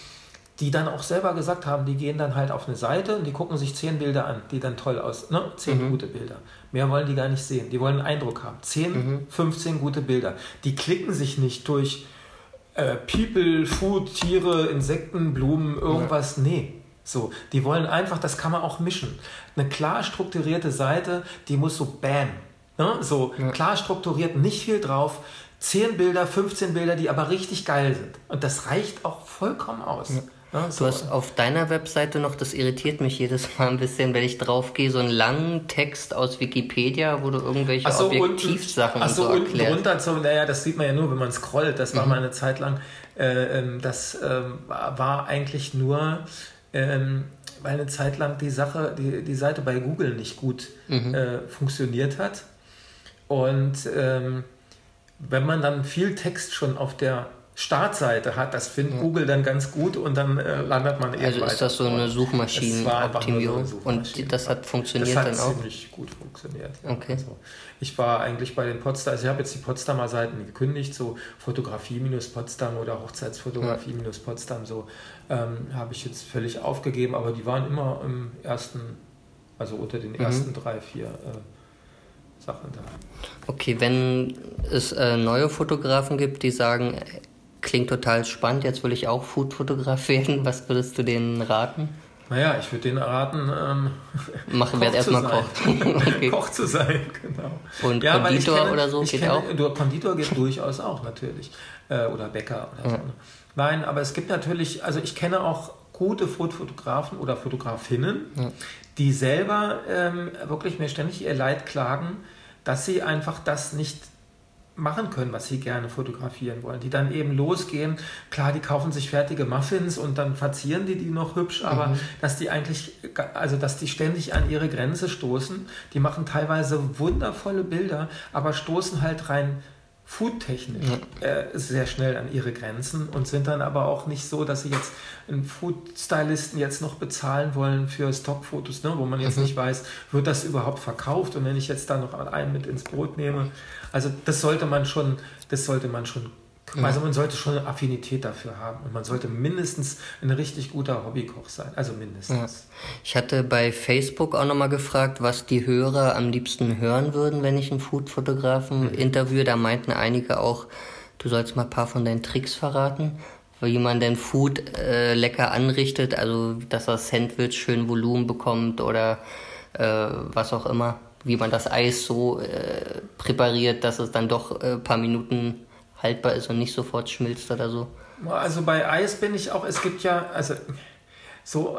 die dann auch selber gesagt haben, die gehen dann halt auf eine Seite und die gucken sich zehn Bilder an, die dann toll aus, ne? Zehn mhm. gute Bilder. Mehr wollen die gar nicht sehen. Die wollen einen Eindruck haben. Zehn, mhm. 15 gute Bilder. Die klicken sich nicht durch äh, People, Food, Tiere, Insekten, Blumen, irgendwas. Ja. Nee. So, die wollen einfach, das kann man auch mischen. Eine klar strukturierte Seite, die muss so bam. Ne? So ja. klar strukturiert, nicht viel drauf. 10 Bilder, 15 Bilder, die aber richtig geil sind. Und das reicht auch vollkommen aus. Ja. Ja, so. Du hast auf deiner Webseite noch, das irritiert mich jedes Mal ein bisschen, wenn ich drauf gehe, so einen langen Text aus Wikipedia, wo du irgendwelche so, Objektivsachen und, so, so unten drunter, so, naja, das sieht man ja nur, wenn man scrollt. Das war mhm. mal eine Zeit lang, äh, ähm, das äh, war eigentlich nur, äh, weil eine Zeit lang die Sache, die, die Seite bei Google nicht gut mhm. Äh, funktioniert hat. Und ähm, wenn man dann viel Text schon auf der Startseite hat, das findet ja. Google dann ganz gut und dann äh, landet man eben Also ist das so eine Suchmaschinenoptimierung so und das hat funktioniert das hat dann auch? ziemlich gut funktioniert. Ja. Okay. Also ich war eigentlich bei den Potsdam, also ich habe jetzt die Potsdamer Seiten gekündigt, so Fotografie-Potsdam oder Hochzeitsfotografie-Potsdam, so ähm, habe ich jetzt völlig aufgegeben, aber die waren immer im ersten, also unter den mhm. ersten mhm. drei, vier äh, Sachen da. Okay, wenn es äh, neue Fotografen gibt, die sagen, klingt total spannend, jetzt will ich auch Foodfotograf werden. Was würdest du denen raten? Naja, ich würde denen raten, ähm, machen wir erstmal Koch. okay. Koch zu sein, genau. Und ja, Konditor kenne, oder so geht kenne, auch? Du, Konditor geht durchaus auch, natürlich. Äh, oder Bäcker oder ja. so. Ne? Nein, aber es gibt natürlich, also ich kenne auch gute Fotografen oder Fotografinnen, ja. die selber ähm, wirklich mir ständig ihr Leid klagen, dass sie einfach das nicht machen können, was sie gerne fotografieren wollen. Die dann eben losgehen. Klar, die kaufen sich fertige Muffins und dann verzieren die die noch hübsch, aber mhm. dass die eigentlich, also dass die ständig an ihre Grenze stoßen. Die machen teilweise wundervolle Bilder, aber stoßen halt rein foodtechnisch äh, sehr schnell an ihre Grenzen und sind dann aber auch nicht so, dass sie jetzt einen Food-Stylisten jetzt noch bezahlen wollen für Stockfotos, ne, wo man jetzt mhm. nicht weiß, wird das überhaupt verkauft und wenn ich jetzt da noch einen mit ins Brot nehme. Also das sollte man schon, das sollte man schon ja. Also man sollte schon eine Affinität dafür haben und man sollte mindestens ein richtig guter Hobbykoch sein. Also mindestens. Ja. Ich hatte bei Facebook auch nochmal gefragt, was die Hörer am liebsten hören würden, wenn ich einen Foodfotografen mhm. interviewe. Da meinten einige auch, du sollst mal ein paar von deinen Tricks verraten, wie man denn Food äh, lecker anrichtet, also dass das Sandwich schön Volumen bekommt oder äh, was auch immer, wie man das Eis so äh, präpariert, dass es dann doch ein äh, paar Minuten haltbar ist und nicht sofort schmilzt oder so. Also bei Eis bin ich auch, es gibt ja, also so,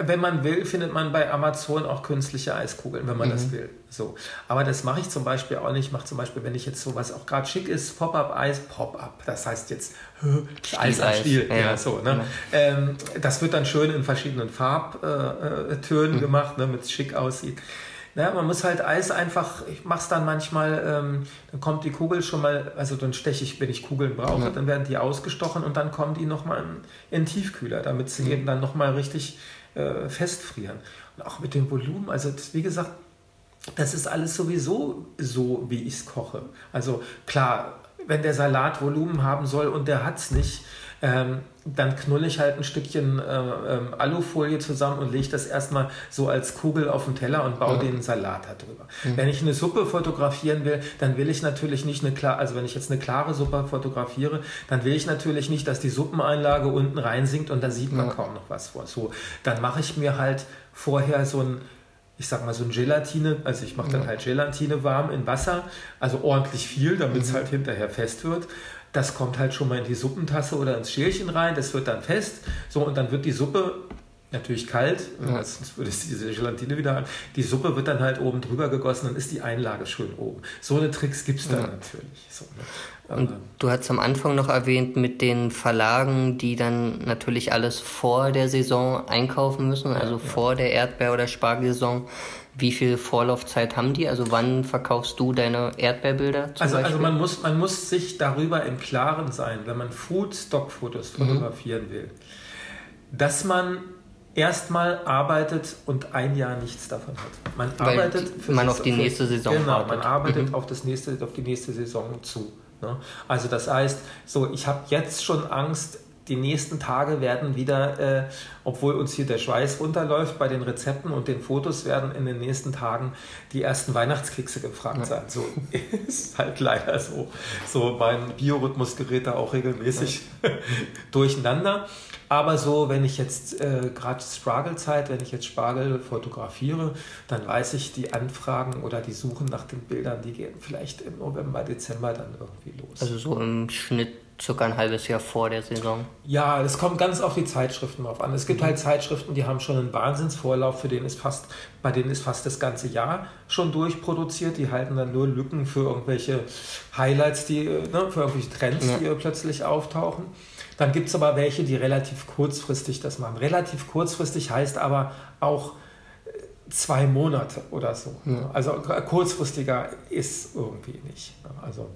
wenn man will, findet man bei Amazon auch künstliche Eiskugeln, wenn man mhm. das will. So. Aber das mache ich zum Beispiel auch nicht. Ich mache zum Beispiel, wenn ich jetzt so was auch gerade schick ist, Pop-up-Eis, Pop-up. Das heißt jetzt Eis am Stiel. Ja, ja, so, ne? Ja. Ähm, das wird dann schön in verschiedenen Farbtönen äh, mhm. gemacht, ne, damit es schick aussieht. Ja, man muss halt Eis einfach, ich mache es dann manchmal, ähm, dann kommt die Kugel schon mal, also dann steche ich, wenn ich Kugeln brauche, ja. dann werden die ausgestochen und dann kommen die nochmal in, in den Tiefkühler, damit sie mhm. eben dann nochmal richtig äh, festfrieren. Und auch mit dem Volumen, also das, wie gesagt, das ist alles sowieso so, wie ich es koche. Also klar, wenn der Salat Volumen haben soll und der hat es nicht, ähm, dann knulle ich halt ein Stückchen äh, ähm, Alufolie zusammen und lege das erstmal so als Kugel auf den Teller und baue ja. den Salat darüber. Mhm. Wenn ich eine Suppe fotografieren will, dann will ich natürlich nicht eine klare, also wenn ich jetzt eine klare Suppe fotografiere, dann will ich natürlich nicht, dass die Suppeneinlage unten reinsinkt und da sieht man ja. kaum noch was vor. So, dann mache ich mir halt vorher so ein ich sag mal so ein Gelatine, also ich mache dann halt Gelatine warm in Wasser, also ordentlich viel, damit es mhm. halt hinterher fest wird. Das kommt halt schon mal in die Suppentasse oder ins Schälchen rein, das wird dann fest. So, und dann wird die Suppe natürlich kalt, ja. sonst würde es diese Gelatine wieder an. Die Suppe wird dann halt oben drüber gegossen, dann ist die Einlage schön oben. So eine Tricks gibt es dann ja. natürlich. So, ne? Und du hast am Anfang noch erwähnt mit den Verlagen, die dann natürlich alles vor der Saison einkaufen müssen, also ja, vor der Erdbeer- oder Spargelsaison. Wie viel Vorlaufzeit haben die? Also wann verkaufst du deine Erdbeerbilder? also, also man, muss, man muss sich darüber im Klaren sein, wenn man Food-Stock-Fotos mhm. fotografieren mhm. will, dass man erstmal arbeitet und ein Jahr nichts davon hat. Man Weil arbeitet für man auf die nächste Saison Genau, arbeitet. man arbeitet mhm. auf, das nächste, auf die nächste Saison zu. Ne? Also das heißt, so ich habe jetzt schon Angst, die nächsten Tage werden wieder, äh, obwohl uns hier der Schweiß runterläuft bei den Rezepten und den Fotos, werden in den nächsten Tagen die ersten Weihnachtskekse gefragt ja. sein. So ist halt leider so. So mein Biorhythmus gerät da auch regelmäßig ja. durcheinander. Aber so, wenn ich jetzt äh, gerade Spargelzeit, wenn ich jetzt Spargel fotografiere, dann weiß ich, die Anfragen oder die Suchen nach den Bildern, die gehen vielleicht im November, Dezember dann irgendwie los. Also so im Schnitt circa ein halbes Jahr vor der Saison. Ja, das kommt ganz auf die Zeitschriften drauf an. Es gibt mhm. halt Zeitschriften, die haben schon einen Wahnsinnsvorlauf, für den ist fast, bei denen ist fast das ganze Jahr schon durchproduziert. Die halten dann nur Lücken für irgendwelche Highlights, die, äh, ne, für irgendwelche Trends, ja. die plötzlich auftauchen. Dann gibt es aber welche, die relativ kurzfristig das machen. Relativ kurzfristig heißt aber auch äh, zwei Monate oder so. Ja. Also kurzfristiger ist irgendwie nicht. Also,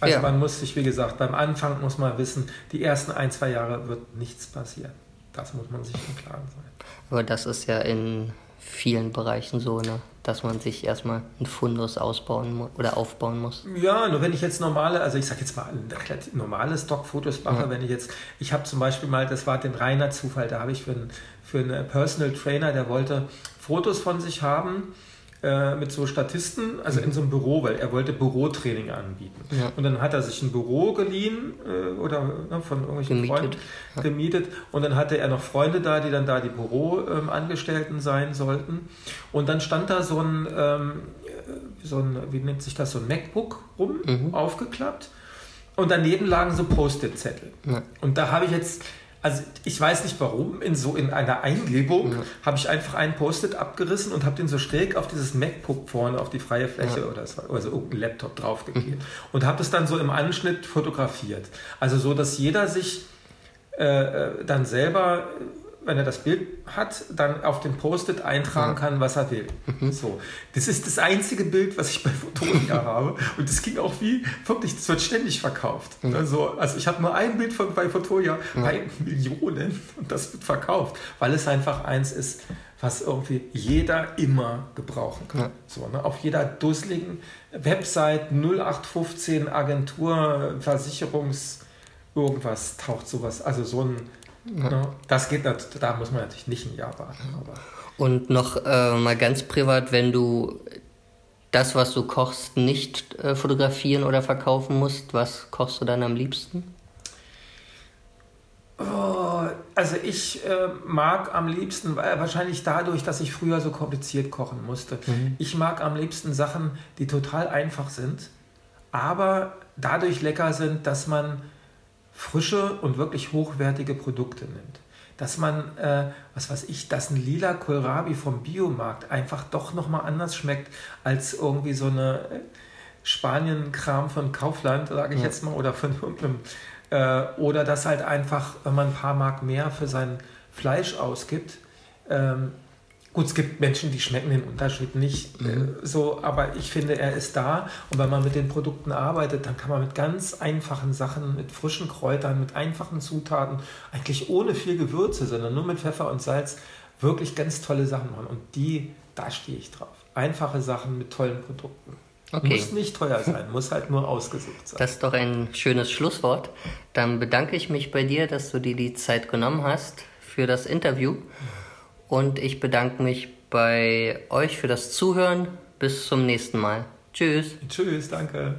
also ja. man muss sich, wie gesagt, beim Anfang muss man wissen, die ersten ein, zwei Jahre wird nichts passieren. Das muss man sich im Klaren sein. Aber das ist ja in vielen Bereichen so, ne? dass man sich erstmal ein Fundus ausbauen oder aufbauen muss. Ja, nur wenn ich jetzt normale, also ich sage jetzt mal normale Stockfotos mache, ja. wenn ich jetzt, ich habe zum Beispiel mal, das war den reiner Zufall, da habe ich für einen, für einen Personal Trainer, der wollte Fotos von sich haben äh, mit so Statisten, also in so einem Büro, weil er wollte Bürotraining anbieten. Ja. Und dann hat er sich ein Büro geliehen äh, oder ne, von irgendwelchen gemietet. Freunden ja. gemietet. Und dann hatte er noch Freunde da, die dann da die Büroangestellten ähm, sein sollten. Und dann stand da so ein, ähm, so ein, wie nennt sich das, so ein MacBook rum, mhm. aufgeklappt. Und daneben lagen so Post-it-Zettel. Ja. Und da habe ich jetzt also ich weiß nicht warum, in so in einer Eingebung ja. habe ich einfach einen Post-it abgerissen und habe den so schräg auf dieses MacBook vorne auf die freie Fläche ja. oder also irgendein Laptop draufgeklebt mhm. und habe das dann so im Anschnitt fotografiert. Also so, dass jeder sich äh, äh dann selber wenn er das Bild hat, dann auf den Post-it eintragen kann, was er will. Mhm. So. Das ist das einzige Bild, was ich bei Fotonia habe. Und das ging auch wie, wirklich, das wird ständig verkauft. Mhm. Also, also ich habe nur ein Bild von, bei Fotonia mhm. bei Millionen und das wird verkauft, weil es einfach eins ist, was irgendwie jeder immer gebrauchen kann. Ja. So, ne? Auf jeder dusseligen Website 0815 Agentur, Versicherungs irgendwas taucht sowas, also so ein ja. Das geht natürlich, da muss man natürlich nicht ein Jahr warten. Und noch äh, mal ganz privat, wenn du das, was du kochst, nicht äh, fotografieren oder verkaufen musst, was kochst du dann am liebsten? Oh, also ich äh, mag am liebsten, wahrscheinlich dadurch, dass ich früher so kompliziert kochen musste, mhm. ich mag am liebsten Sachen, die total einfach sind, aber dadurch lecker sind, dass man frische und wirklich hochwertige Produkte nimmt. Dass man, äh, was weiß ich, dass ein lila Kohlrabi vom Biomarkt einfach doch nochmal anders schmeckt als irgendwie so eine äh, Spanien-Kram von Kaufland, sage ich ja. jetzt mal, oder von irgendeinem. Äh, oder dass halt einfach, wenn man ein paar Mark mehr für sein Fleisch ausgibt, ähm, Gut, es gibt Menschen, die schmecken den Unterschied nicht äh, mhm. äh, so, aber ich finde, er ist da. Und wenn man mit den Produkten arbeitet, dann kann man mit ganz einfachen Sachen, mit frischen Kräutern, mit einfachen Zutaten, eigentlich ohne viel Gewürze, sondern nur mit Pfeffer und Salz, wirklich ganz tolle Sachen machen. Und die, da stehe ich drauf. Einfache Sachen mit tollen Produkten. Okay. Muss nicht teuer sein, muss halt nur ausgesucht sein. Das ist doch ein schönes Schlusswort. Dann bedanke ich mich bei dir, dass du dir die Zeit genommen hast für das Interview. Und ich bedanke mich bei euch für das Zuhören. Bis zum nächsten Mal. Tschüss. Tschüss, danke.